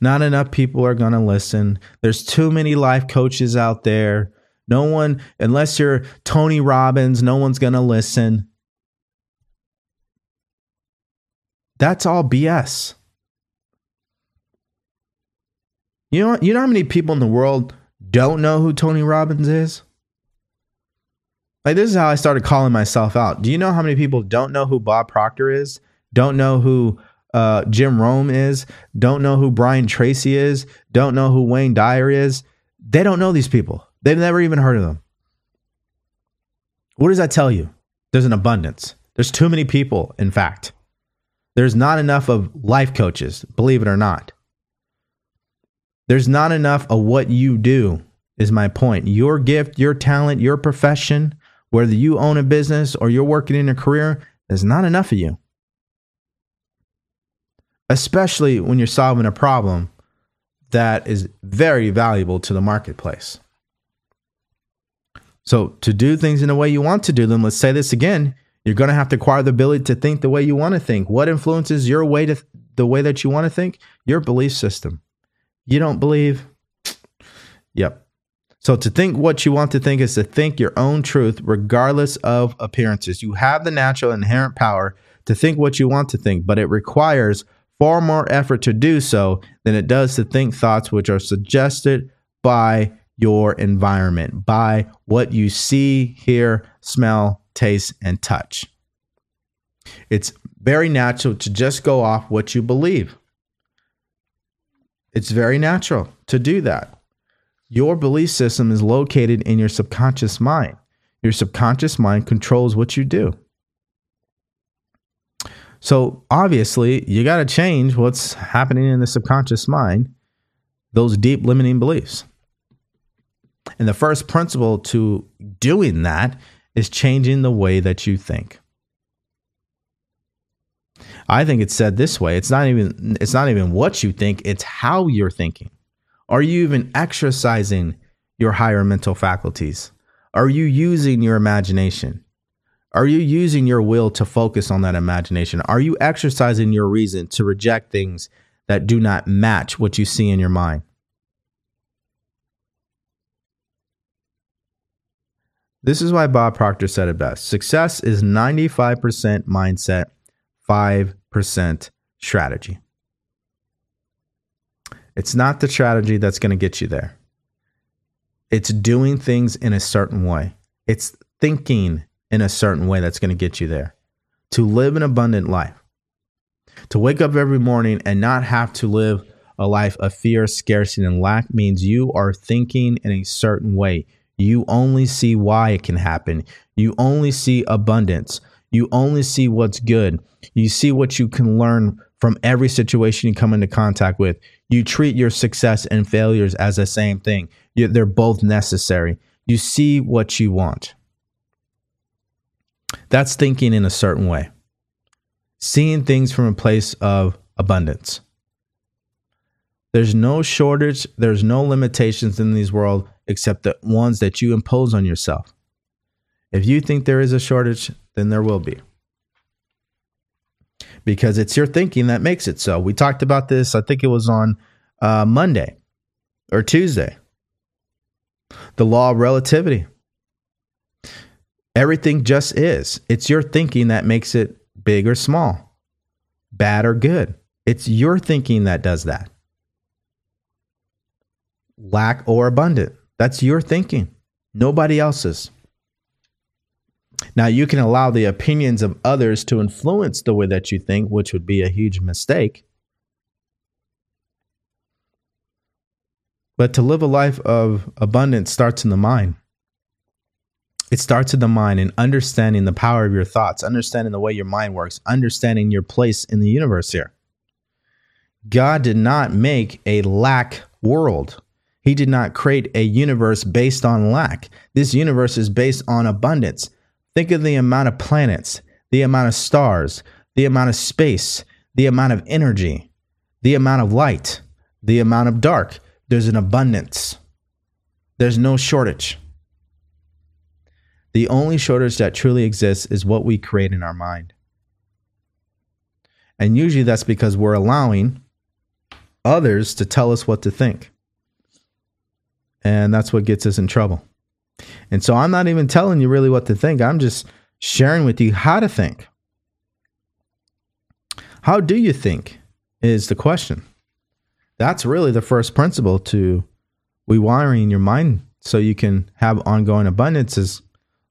Not enough people are going to listen. There's too many life coaches out there. No one, unless you're Tony Robbins, no one's going to listen. That's all BS. You know, you know how many people in the world don't know who Tony Robbins is? Like this is how I started calling myself out. Do you know how many people don't know who Bob Proctor is? Don't know who uh, Jim Rohn is? Don't know who Brian Tracy is? Don't know who Wayne Dyer is? They don't know these people. They've never even heard of them. What does that tell you? There's an abundance. There's too many people, in fact. There's not enough of life coaches, believe it or not. There's not enough of what you do, is my point. Your gift, your talent, your profession, whether you own a business or you're working in a career, there's not enough of you. Especially when you're solving a problem that is very valuable to the marketplace. So, to do things in the way you want to do them, let's say this again, you're going to have to acquire the ability to think the way you want to think. What influences your way to the way that you want to think? Your belief system. You don't believe? Yep. So to think what you want to think is to think your own truth regardless of appearances. You have the natural inherent power to think what you want to think, but it requires far more effort to do so than it does to think thoughts which are suggested by your environment, by what you see, hear, smell, taste, and touch. It's very natural to just go off what you believe. It's very natural to do that. Your belief system is located in your subconscious mind. Your subconscious mind controls what you do. So, obviously, you got to change what's happening in the subconscious mind, those deep limiting beliefs. And the first principle to doing that is changing the way that you think. I think it's said this way. It's not even it's not even what you think, it's how you're thinking. Are you even exercising your higher mental faculties? Are you using your imagination? Are you using your will to focus on that imagination? Are you exercising your reason to reject things that do not match what you see in your mind? This is why Bob Proctor said it best success is 95% mindset, 5% strategy. It's not the strategy that's going to get you there. It's doing things in a certain way. It's thinking in a certain way that's going to get you there. To live an abundant life. To wake up every morning and not have to live a life of fear, scarcity, and lack means you are thinking in a certain way. You only see why it can happen. You only see abundance. You only see what's good. You see what you can learn from every situation you come into contact with. You treat your success and failures as the same thing. You, they're both necessary. You see what you want. That's thinking in a certain way, seeing things from a place of abundance. There's no shortage, there's no limitations in this world except the ones that you impose on yourself. If you think there is a shortage, then there will be. Because it's your thinking that makes it so. We talked about this, I think it was on uh, Monday or Tuesday. The law of relativity. Everything just is. It's your thinking that makes it big or small, bad or good. It's your thinking that does that. Lack or abundant. That's your thinking, nobody else's. Now, you can allow the opinions of others to influence the way that you think, which would be a huge mistake. But to live a life of abundance starts in the mind. It starts in the mind and understanding the power of your thoughts, understanding the way your mind works, understanding your place in the universe here. God did not make a lack world. He did not create a universe based on lack. This universe is based on abundance. Think of the amount of planets, the amount of stars, the amount of space, the amount of energy, the amount of light, the amount of dark. There's an abundance. There's no shortage. The only shortage that truly exists is what we create in our mind. And usually that's because we're allowing others to tell us what to think. And that's what gets us in trouble. And so I'm not even telling you really what to think. I'm just sharing with you how to think. How do you think is the question. That's really the first principle to rewiring your mind so you can have ongoing abundance is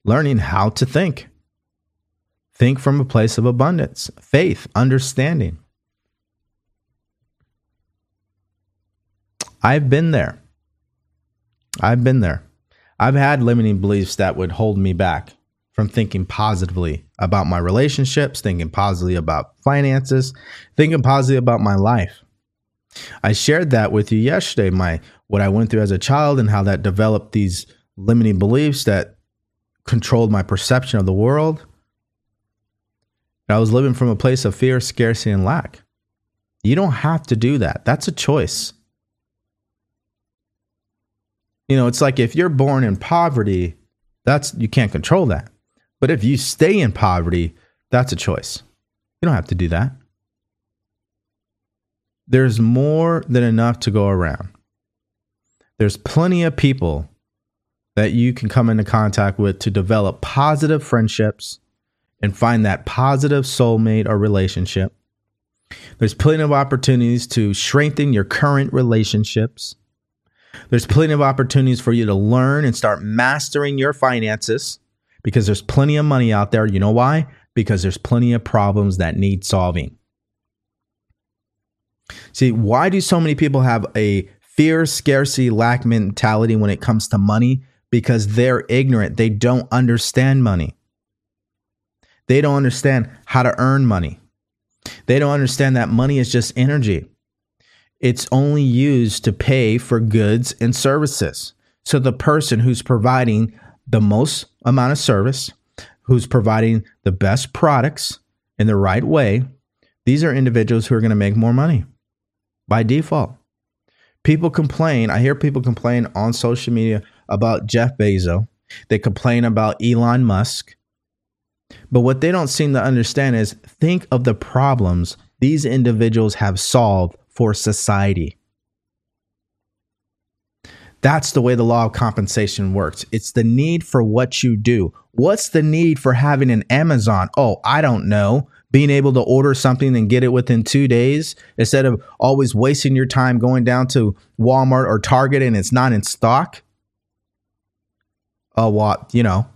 learning how to think. Think from a place of abundance, faith, understanding. I've been there. I've been there. I've had limiting beliefs that would hold me back from thinking positively about my relationships, thinking positively about finances, thinking positively about my life. I shared that with you yesterday, my what I went through as a child and how that developed these limiting beliefs that controlled my perception of the world. I was living from a place of fear, scarcity, and lack. You don't have to do that. That's a choice. You know, it's like if you're born in poverty, that's you can't control that. But if you stay in poverty, that's a choice. You don't have to do that. There's more than enough to go around. There's plenty of people that you can come into contact with to develop positive friendships and find that positive soulmate or relationship. There's plenty of opportunities to strengthen your current relationships. There's plenty of opportunities for you to learn and start mastering your finances because there's plenty of money out there. You know why? Because there's plenty of problems that need solving. See, why do so many people have a fear, scarcity, lack mentality when it comes to money? because they're ignorant. They don't understand money. They don't understand how to earn money. They don't understand that money is just energy. It's only used to pay for goods and services. So the person who's providing the most amount of service, who's providing the best products in the right way, these are individuals who are going to make more money by default. People complain. I hear people complain on social media about Jeff Bezos. They complain about Elon Musk. But what they don't seem to understand is think of the problems these individuals have solved for society. That's the way the law of compensation works. It's the need for what you do. What's the need for having an Amazon? Oh, I don't know. being able to order something and get it within two days instead of always wasting your time going down to Walmart or Target and it's not in stock. Oh, what, you know,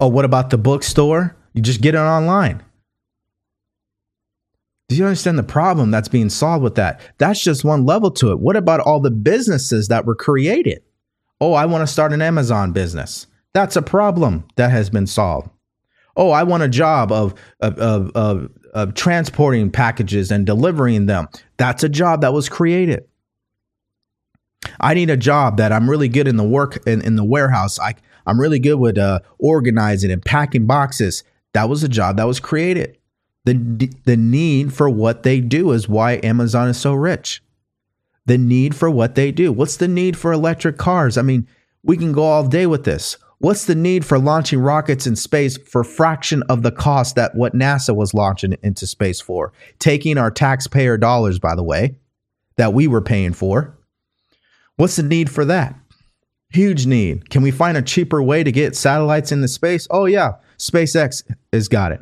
oh, what about the bookstore? You just get it online. Do you understand the problem that's being solved with that? That's just one level to it. What about all the businesses that were created? Oh, I want to start an Amazon business. That's a problem that has been solved. Oh, I want a job of, of, of, of, of transporting packages and delivering them. That's a job that was created. I need a job that I'm really good in the work in, in the warehouse. I, I'm really good with uh, organizing and packing boxes. That was a job that was created. The, the need for what they do is why Amazon is so rich. The need for what they do. What's the need for electric cars? I mean, we can go all day with this. What's the need for launching rockets in space for fraction of the cost that what NASA was launching into space for? Taking our taxpayer dollars, by the way, that we were paying for. What's the need for that? Huge need. Can we find a cheaper way to get satellites into space? Oh, yeah, SpaceX has got it.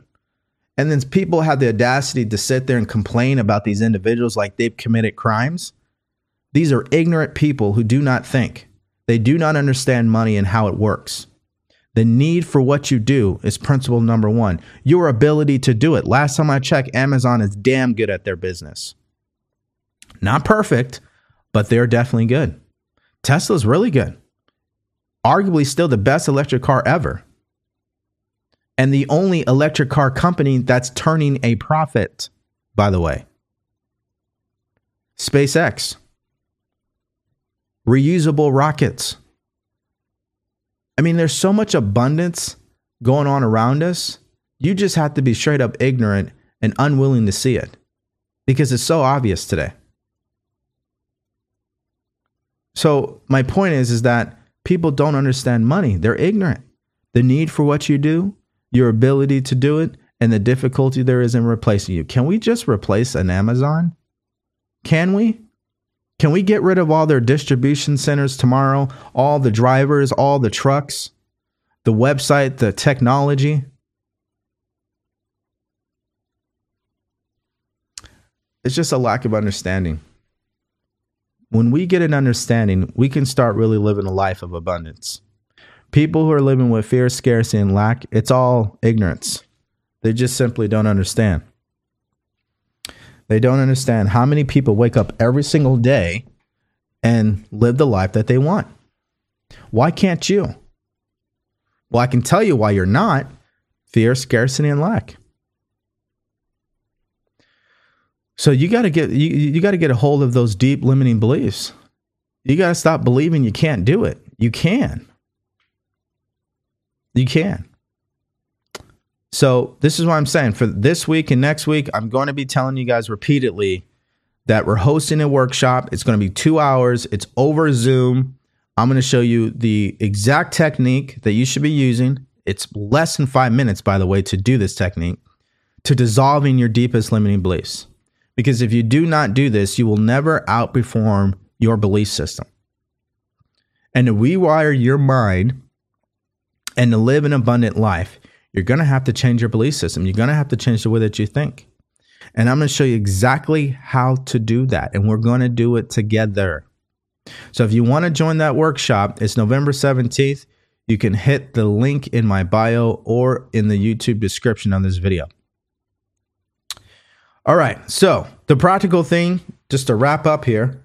And then people have the audacity to sit there and complain about these individuals like they've committed crimes. These are ignorant people who do not think. They do not understand money and how it works. The need for what you do is principle number one. Your ability to do it. Last time I checked, Amazon is damn good at their business. Not perfect, but they're definitely good. Tesla's really good. Arguably still the best electric car ever. And the only electric car company that's turning a profit, by the way. SpaceX. Reusable rockets. I mean, there's so much abundance going on around us. You just have to be straight up ignorant and unwilling to see it because it's so obvious today. So, my point is is that people don't understand money. They're ignorant. The need for what you do, your ability to do it, and the difficulty there is in replacing you. Can we just replace an Amazon? Can we? Can we get rid of all their distribution centers tomorrow? All the drivers, all the trucks, the website, the technology? It's just a lack of understanding. When we get an understanding, we can start really living a life of abundance. People who are living with fear, scarcity, and lack, it's all ignorance. They just simply don't understand. They don't understand how many people wake up every single day and live the life that they want. Why can't you? Well, I can tell you why you're not fear, scarcity, and lack. So you got to get you, you got to get a hold of those deep limiting beliefs. You got to stop believing you can't do it. You can. You can. So this is what I'm saying for this week and next week. I'm going to be telling you guys repeatedly that we're hosting a workshop. It's going to be two hours. It's over Zoom. I'm going to show you the exact technique that you should be using. It's less than five minutes, by the way, to do this technique to dissolving your deepest limiting beliefs. Because if you do not do this, you will never outperform your belief system. And to rewire your mind and to live an abundant life, you're going to have to change your belief system. You're going to have to change the way that you think. And I'm going to show you exactly how to do that. And we're going to do it together. So if you want to join that workshop, it's November 17th. You can hit the link in my bio or in the YouTube description on this video. All right. So the practical thing, just to wrap up here,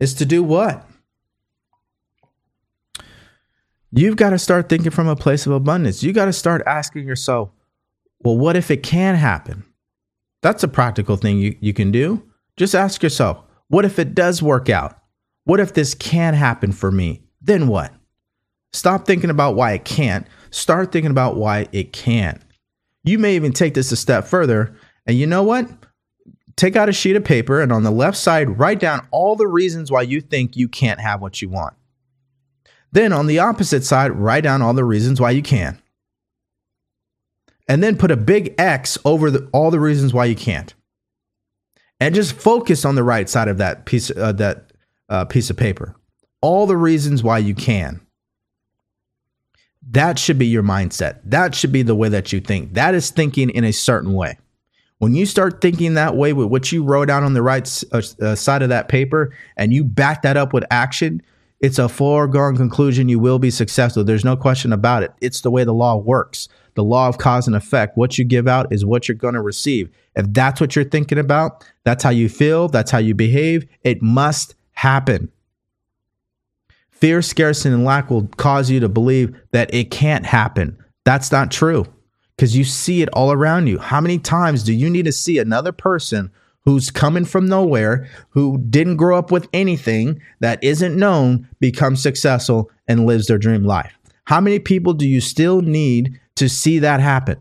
is to do what? You've got to start thinking from a place of abundance. You got to start asking yourself, well, what if it can happen? That's a practical thing you, you can do. Just ask yourself, what if it does work out? What if this can happen for me? Then what? Stop thinking about why it can't. Start thinking about why it can. You may even take this a step further. And you know what? Take out a sheet of paper and on the left side, write down all the reasons why you think you can't have what you want. Then on the opposite side, write down all the reasons why you can. And then put a big X over the, all the reasons why you can't. And just focus on the right side of that piece, uh, that uh, piece of paper. All the reasons why you can. That should be your mindset. That should be the way that you think. That is thinking in a certain way. When you start thinking that way with what you wrote down on the right uh, uh, side of that paper and you back that up with action, it's a foregone conclusion you will be successful. There's no question about it. It's the way the law works. The law of cause and effect. What you give out is what you're going to receive. If that's what you're thinking about, that's how you feel, that's how you behave, it must happen. Fear, scarcity, and lack will cause you to believe that it can't happen. That's not true because you see it all around you. How many times do you need to see another person who's coming from nowhere, who didn't grow up with anything that isn't known, become successful and lives their dream life? How many people do you still need to see that happen?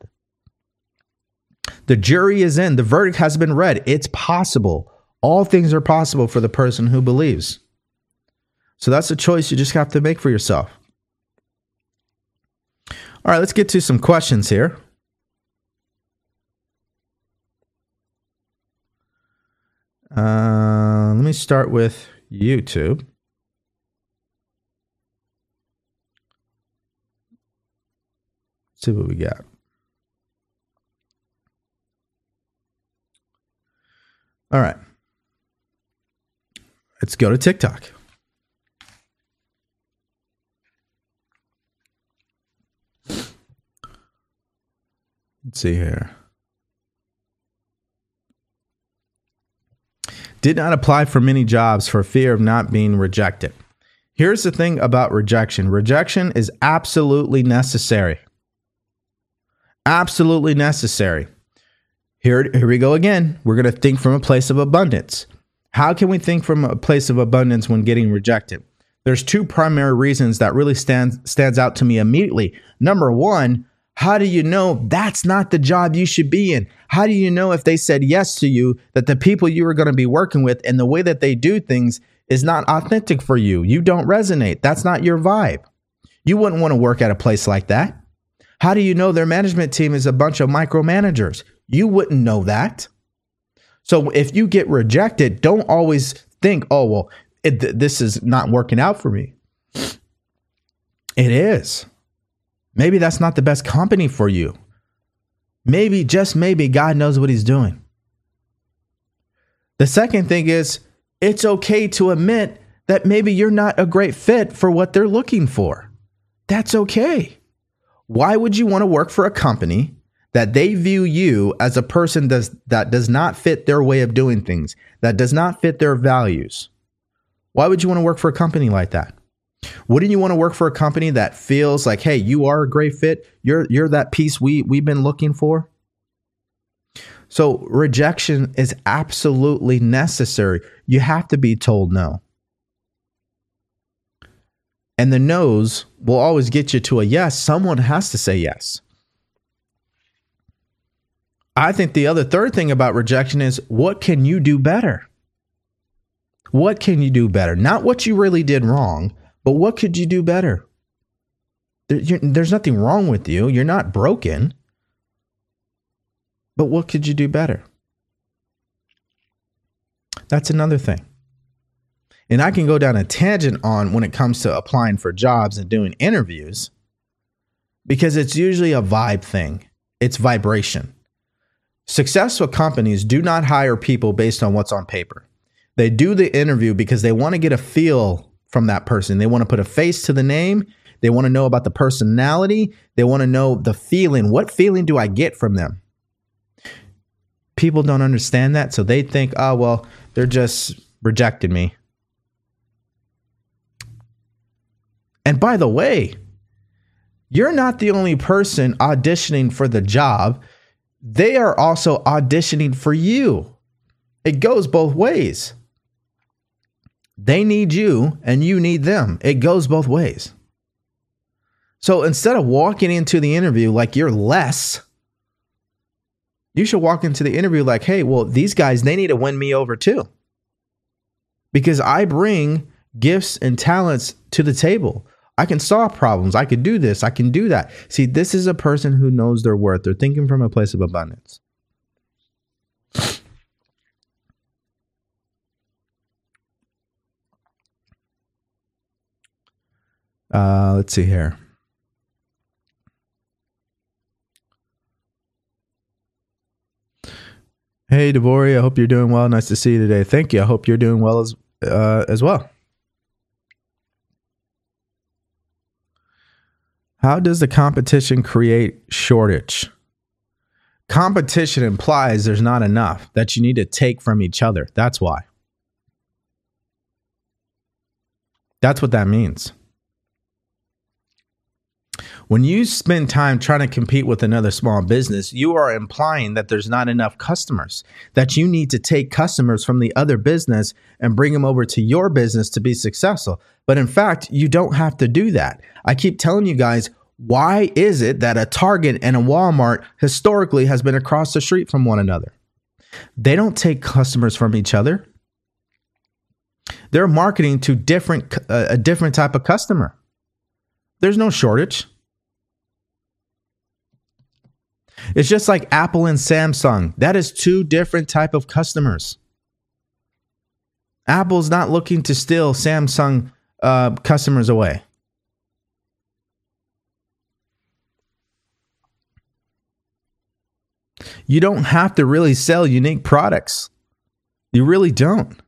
The jury is in, the verdict has been read. It's possible. All things are possible for the person who believes. So that's a choice you just have to make for yourself. All right, let's get to some questions here. Uh, let me start with YouTube. Let's see what we got. All right. Let's go to TikTok. Let's see here. Did not apply for many jobs for fear of not being rejected. Here's the thing about rejection rejection is absolutely necessary. Absolutely necessary. Here, here we go again. We're going to think from a place of abundance. How can we think from a place of abundance when getting rejected? There's two primary reasons that really stands stands out to me immediately. Number one, how do you know that's not the job you should be in? How do you know if they said yes to you that the people you are going to be working with and the way that they do things is not authentic for you? You don't resonate. That's not your vibe. You wouldn't want to work at a place like that. How do you know their management team is a bunch of micromanagers? You wouldn't know that. So if you get rejected, don't always think, oh, well, it, this is not working out for me. It is. Maybe that's not the best company for you. Maybe, just maybe, God knows what He's doing. The second thing is, it's okay to admit that maybe you're not a great fit for what they're looking for. That's okay. Why would you want to work for a company that they view you as a person does, that does not fit their way of doing things, that does not fit their values? Why would you want to work for a company like that? Wouldn't you want to work for a company that feels like, hey, you are a great fit? You're you're that piece we we've been looking for? So rejection is absolutely necessary. You have to be told no. And the no's will always get you to a yes. Someone has to say yes. I think the other third thing about rejection is what can you do better? What can you do better? Not what you really did wrong, but what could you do better? There, there's nothing wrong with you. You're not broken. But what could you do better? That's another thing. And I can go down a tangent on when it comes to applying for jobs and doing interviews because it's usually a vibe thing, it's vibration. Successful companies do not hire people based on what's on paper. They do the interview because they want to get a feel from that person. They want to put a face to the name. They want to know about the personality. They want to know the feeling. What feeling do I get from them? People don't understand that. So they think, oh, well, they're just rejecting me. And by the way, you're not the only person auditioning for the job. They are also auditioning for you. It goes both ways. They need you and you need them. It goes both ways. So instead of walking into the interview like you're less, you should walk into the interview like, hey, well, these guys, they need to win me over too. Because I bring gifts and talents to the table. I can solve problems. I can do this. I can do that. See, this is a person who knows their worth. They're thinking from a place of abundance. Uh, let's see here. Hey, DeVory, I hope you're doing well. Nice to see you today. Thank you. I hope you're doing well as uh, as well. How does the competition create shortage? Competition implies there's not enough that you need to take from each other. That's why. That's what that means. When you spend time trying to compete with another small business, you are implying that there's not enough customers, that you need to take customers from the other business and bring them over to your business to be successful. But in fact, you don't have to do that. I keep telling you guys, why is it that a Target and a Walmart historically has been across the street from one another? They don't take customers from each other. They're marketing to different uh, a different type of customer. There's no shortage. It's just like Apple and Samsung. That is two different type of customers. Apple's not looking to steal Samsung uh, customers away. You don't have to really sell unique products. You really don't.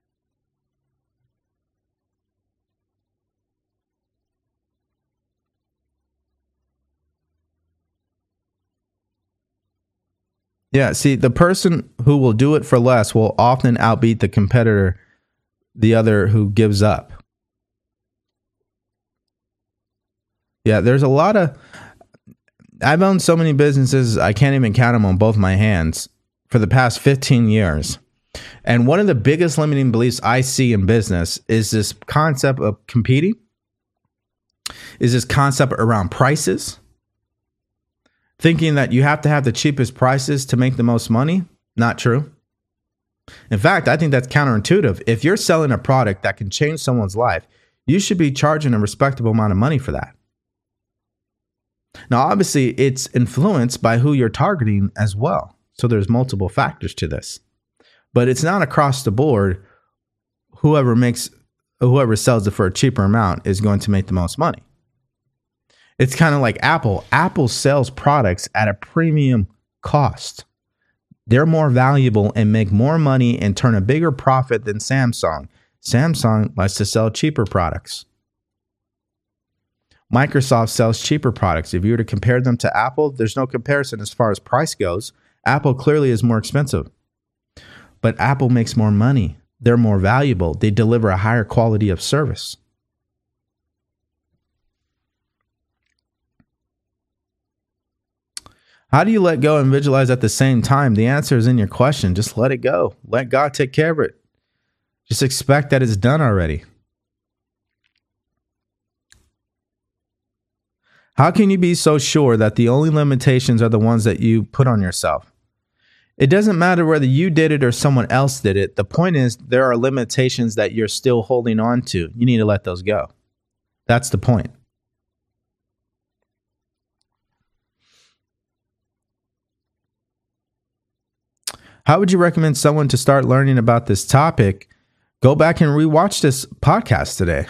Yeah, see, the person who will do it for less will often outbeat the competitor, the other who gives up. Yeah, there's a lot of. I've owned so many businesses, I can't even count them on both my hands for the past 15 years. And one of the biggest limiting beliefs I see in business is this concept of competing, is this concept around prices thinking that you have to have the cheapest prices to make the most money. Not true. In fact, I think that's counterintuitive. If you're selling a product that can change someone's life, you should be charging a respectable amount of money for that. Now, obviously, it's influenced by who you're targeting as well. So there's multiple factors to this. But it's not across the board whoever makes whoever sells it for a cheaper amount is going to make the most money. It's kind of like Apple. Apple sells products at a premium cost. They're more valuable and make more money and turn a bigger profit than Samsung. Samsung likes to sell cheaper products. Microsoft sells cheaper products. If you were to compare them to Apple, there's no comparison as far as price goes. Apple clearly is more expensive. But Apple makes more money. They're more valuable. They deliver a higher quality of service. How do you let go and visualize at the same time? The answer is in your question. Just let it go. Let God take care of it. Just expect that it's done already. How can you be so sure that the only limitations are the ones that you put on yourself? It doesn't matter whether you did it or someone else did it. The point is, there are limitations that you're still holding on to. You need to let those go. That's the point. How would you recommend someone to start learning about this topic? Go back and rewatch this podcast today.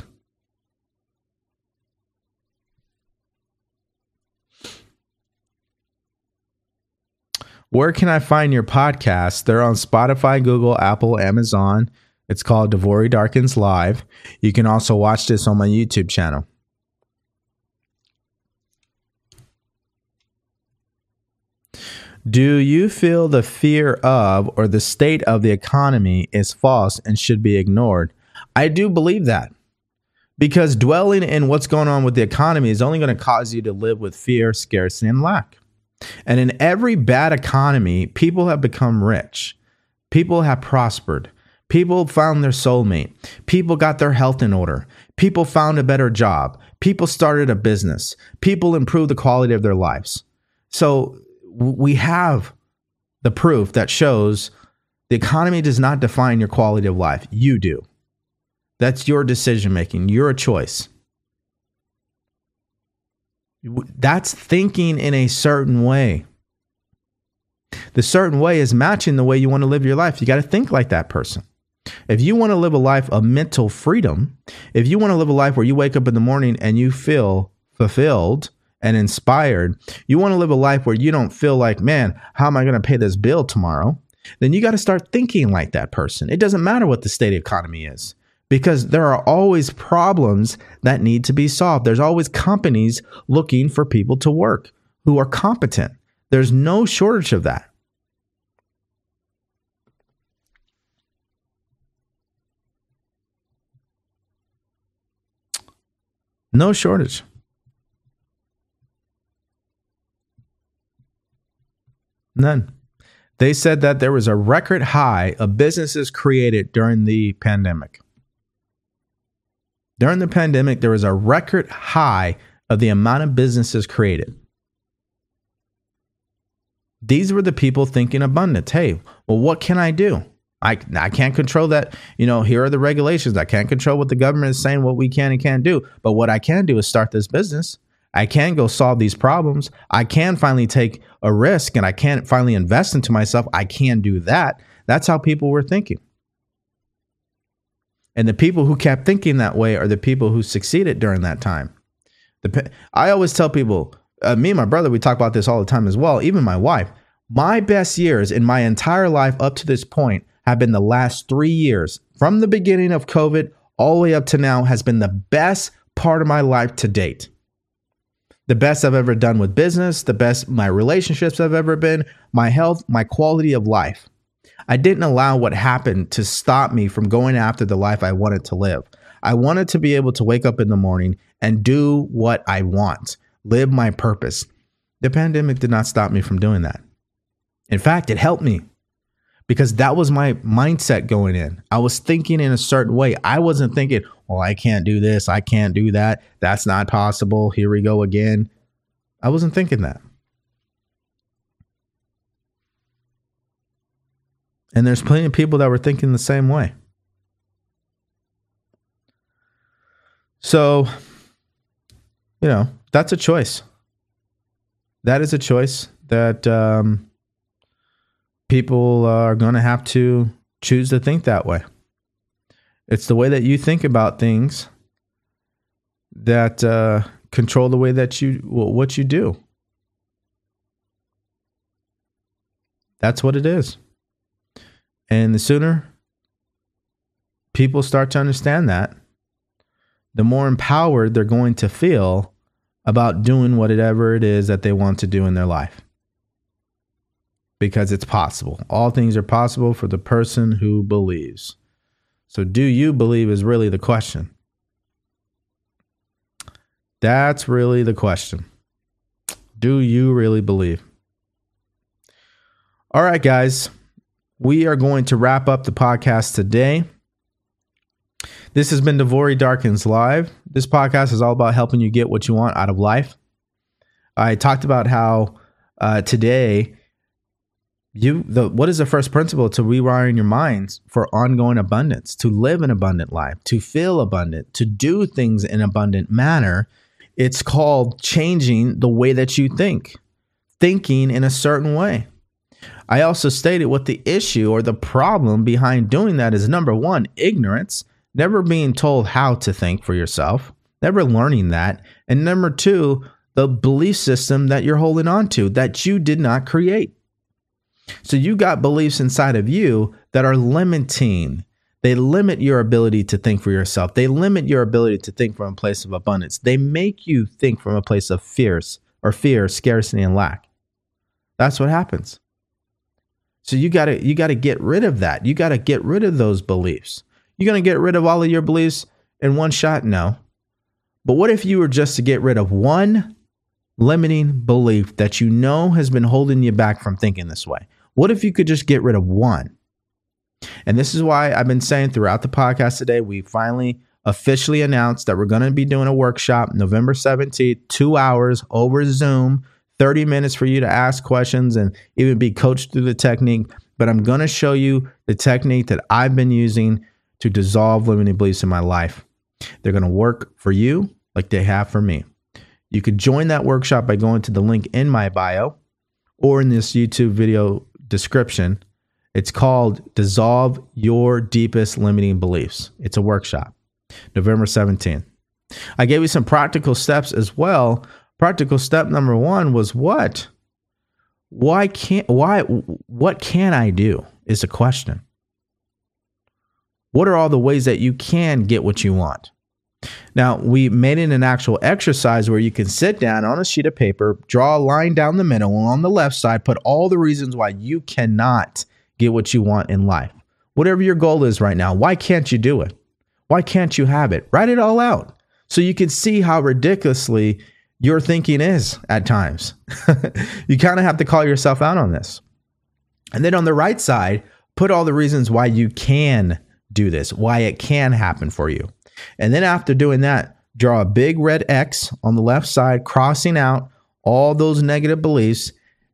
Where can I find your podcast? They're on Spotify, Google, Apple, Amazon. It's called DeVory Darkins Live. You can also watch this on my YouTube channel. Do you feel the fear of or the state of the economy is false and should be ignored? I do believe that. Because dwelling in what's going on with the economy is only going to cause you to live with fear, scarcity, and lack. And in every bad economy, people have become rich, people have prospered, people found their soulmate, people got their health in order, people found a better job, people started a business, people improved the quality of their lives. So we have the proof that shows the economy does not define your quality of life. You do. That's your decision making, You're a choice. That's thinking in a certain way. The certain way is matching the way you want to live your life. You got to think like that person. If you want to live a life of mental freedom, if you want to live a life where you wake up in the morning and you feel fulfilled and inspired. You want to live a life where you don't feel like, man, how am I going to pay this bill tomorrow? then you got to start thinking like that person. It doesn't matter what the state economy is because there are always problems that need to be solved. There's always companies looking for people to work who are competent. There's no shortage of that. No shortage. None. They said that there was a record high of businesses created during the pandemic. During the pandemic, there was a record high of the amount of businesses created. These were the people thinking abundance. Hey, well, what can I do? I, I can't control that. You know, here are the regulations. I can't control what the government is saying, what we can and can't do. But what I can do is start this business. I can go solve these problems. I can finally take a risk and I can finally invest into myself. I can do that. That's how people were thinking. And the people who kept thinking that way are the people who succeeded during that time. The, I always tell people, uh, me and my brother, we talk about this all the time as well, even my wife. My best years in my entire life up to this point have been the last three years. From the beginning of COVID all the way up to now has been the best part of my life to date the best I've ever done with business, the best my relationships have ever been, my health, my quality of life. I didn't allow what happened to stop me from going after the life I wanted to live. I wanted to be able to wake up in the morning and do what I want, live my purpose. The pandemic did not stop me from doing that. In fact, it helped me because that was my mindset going in. I was thinking in a certain way. I wasn't thinking, well, I can't do this, I can't do that, that's not possible, here we go again. I wasn't thinking that. And there's plenty of people that were thinking the same way. So, you know, that's a choice. That is a choice that um, people are going to have to choose to think that way. It's the way that you think about things that uh, control the way that you well, what you do. That's what it is. And the sooner people start to understand that, the more empowered they're going to feel about doing whatever it is that they want to do in their life because it's possible. All things are possible for the person who believes. So, do you believe is really the question? That's really the question. Do you really believe? All right, guys, we are going to wrap up the podcast today. This has been DeVory Darkins Live. This podcast is all about helping you get what you want out of life. I talked about how uh, today you the what is the first principle to rewiring your minds for ongoing abundance to live an abundant life to feel abundant to do things in abundant manner? It's called changing the way that you think thinking in a certain way. I also stated what the issue or the problem behind doing that is. Number one ignorance never being told how to think for yourself never learning that. And number two the belief system that you're holding on to that you did not create so you got beliefs inside of you that are limiting. They limit your ability to think for yourself. They limit your ability to think from a place of abundance. They make you think from a place of fears or fear, scarcity, and lack. That's what happens. So you gotta you gotta get rid of that. You gotta get rid of those beliefs. You're gonna get rid of all of your beliefs in one shot? No. But what if you were just to get rid of one limiting belief that you know has been holding you back from thinking this way? What if you could just get rid of one? And this is why I've been saying throughout the podcast today, we finally officially announced that we're going to be doing a workshop November 17th, two hours over Zoom, 30 minutes for you to ask questions and even be coached through the technique. But I'm going to show you the technique that I've been using to dissolve limiting beliefs in my life. They're going to work for you like they have for me. You could join that workshop by going to the link in my bio or in this YouTube video description. It's called Dissolve Your Deepest Limiting Beliefs. It's a workshop, November 17th. I gave you some practical steps as well. Practical step number one was what? Why can't why what can I do? is a question. What are all the ways that you can get what you want? Now, we made it an actual exercise where you can sit down on a sheet of paper, draw a line down the middle, and on the left side, put all the reasons why you cannot get what you want in life. Whatever your goal is right now, why can't you do it? Why can't you have it? Write it all out so you can see how ridiculously your thinking is at times. you kind of have to call yourself out on this. And then on the right side, put all the reasons why you can do this, why it can happen for you. And then after doing that, draw a big red X on the left side, crossing out all those negative beliefs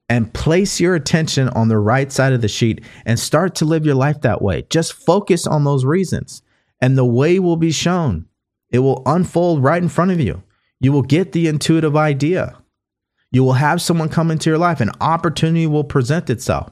and place your attention on the right side of the sheet and start to live your life that way. Just focus on those reasons, and the way will be shown. It will unfold right in front of you. You will get the intuitive idea. You will have someone come into your life, an opportunity will present itself.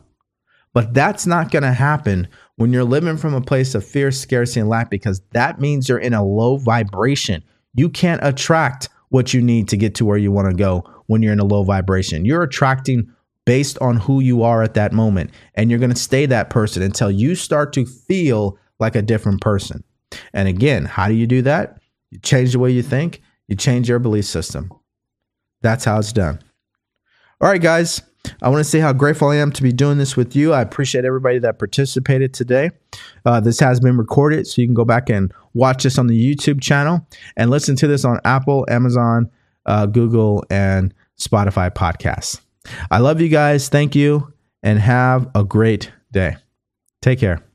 But that's not going to happen when you're living from a place of fear, scarcity, and lack because that means you're in a low vibration. You can't attract what you need to get to where you want to go when you're in a low vibration. You're attracting based on who you are at that moment. And you're going to stay that person until you start to feel like a different person. And again, how do you do that? You change the way you think, you change your belief system. That's how it's done. All right, guys. I want to say how grateful I am to be doing this with you. I appreciate everybody that participated today. Uh, this has been recorded, so you can go back and watch this on the YouTube channel and listen to this on Apple, Amazon, uh, Google, and Spotify podcasts. I love you guys. Thank you, and have a great day. Take care.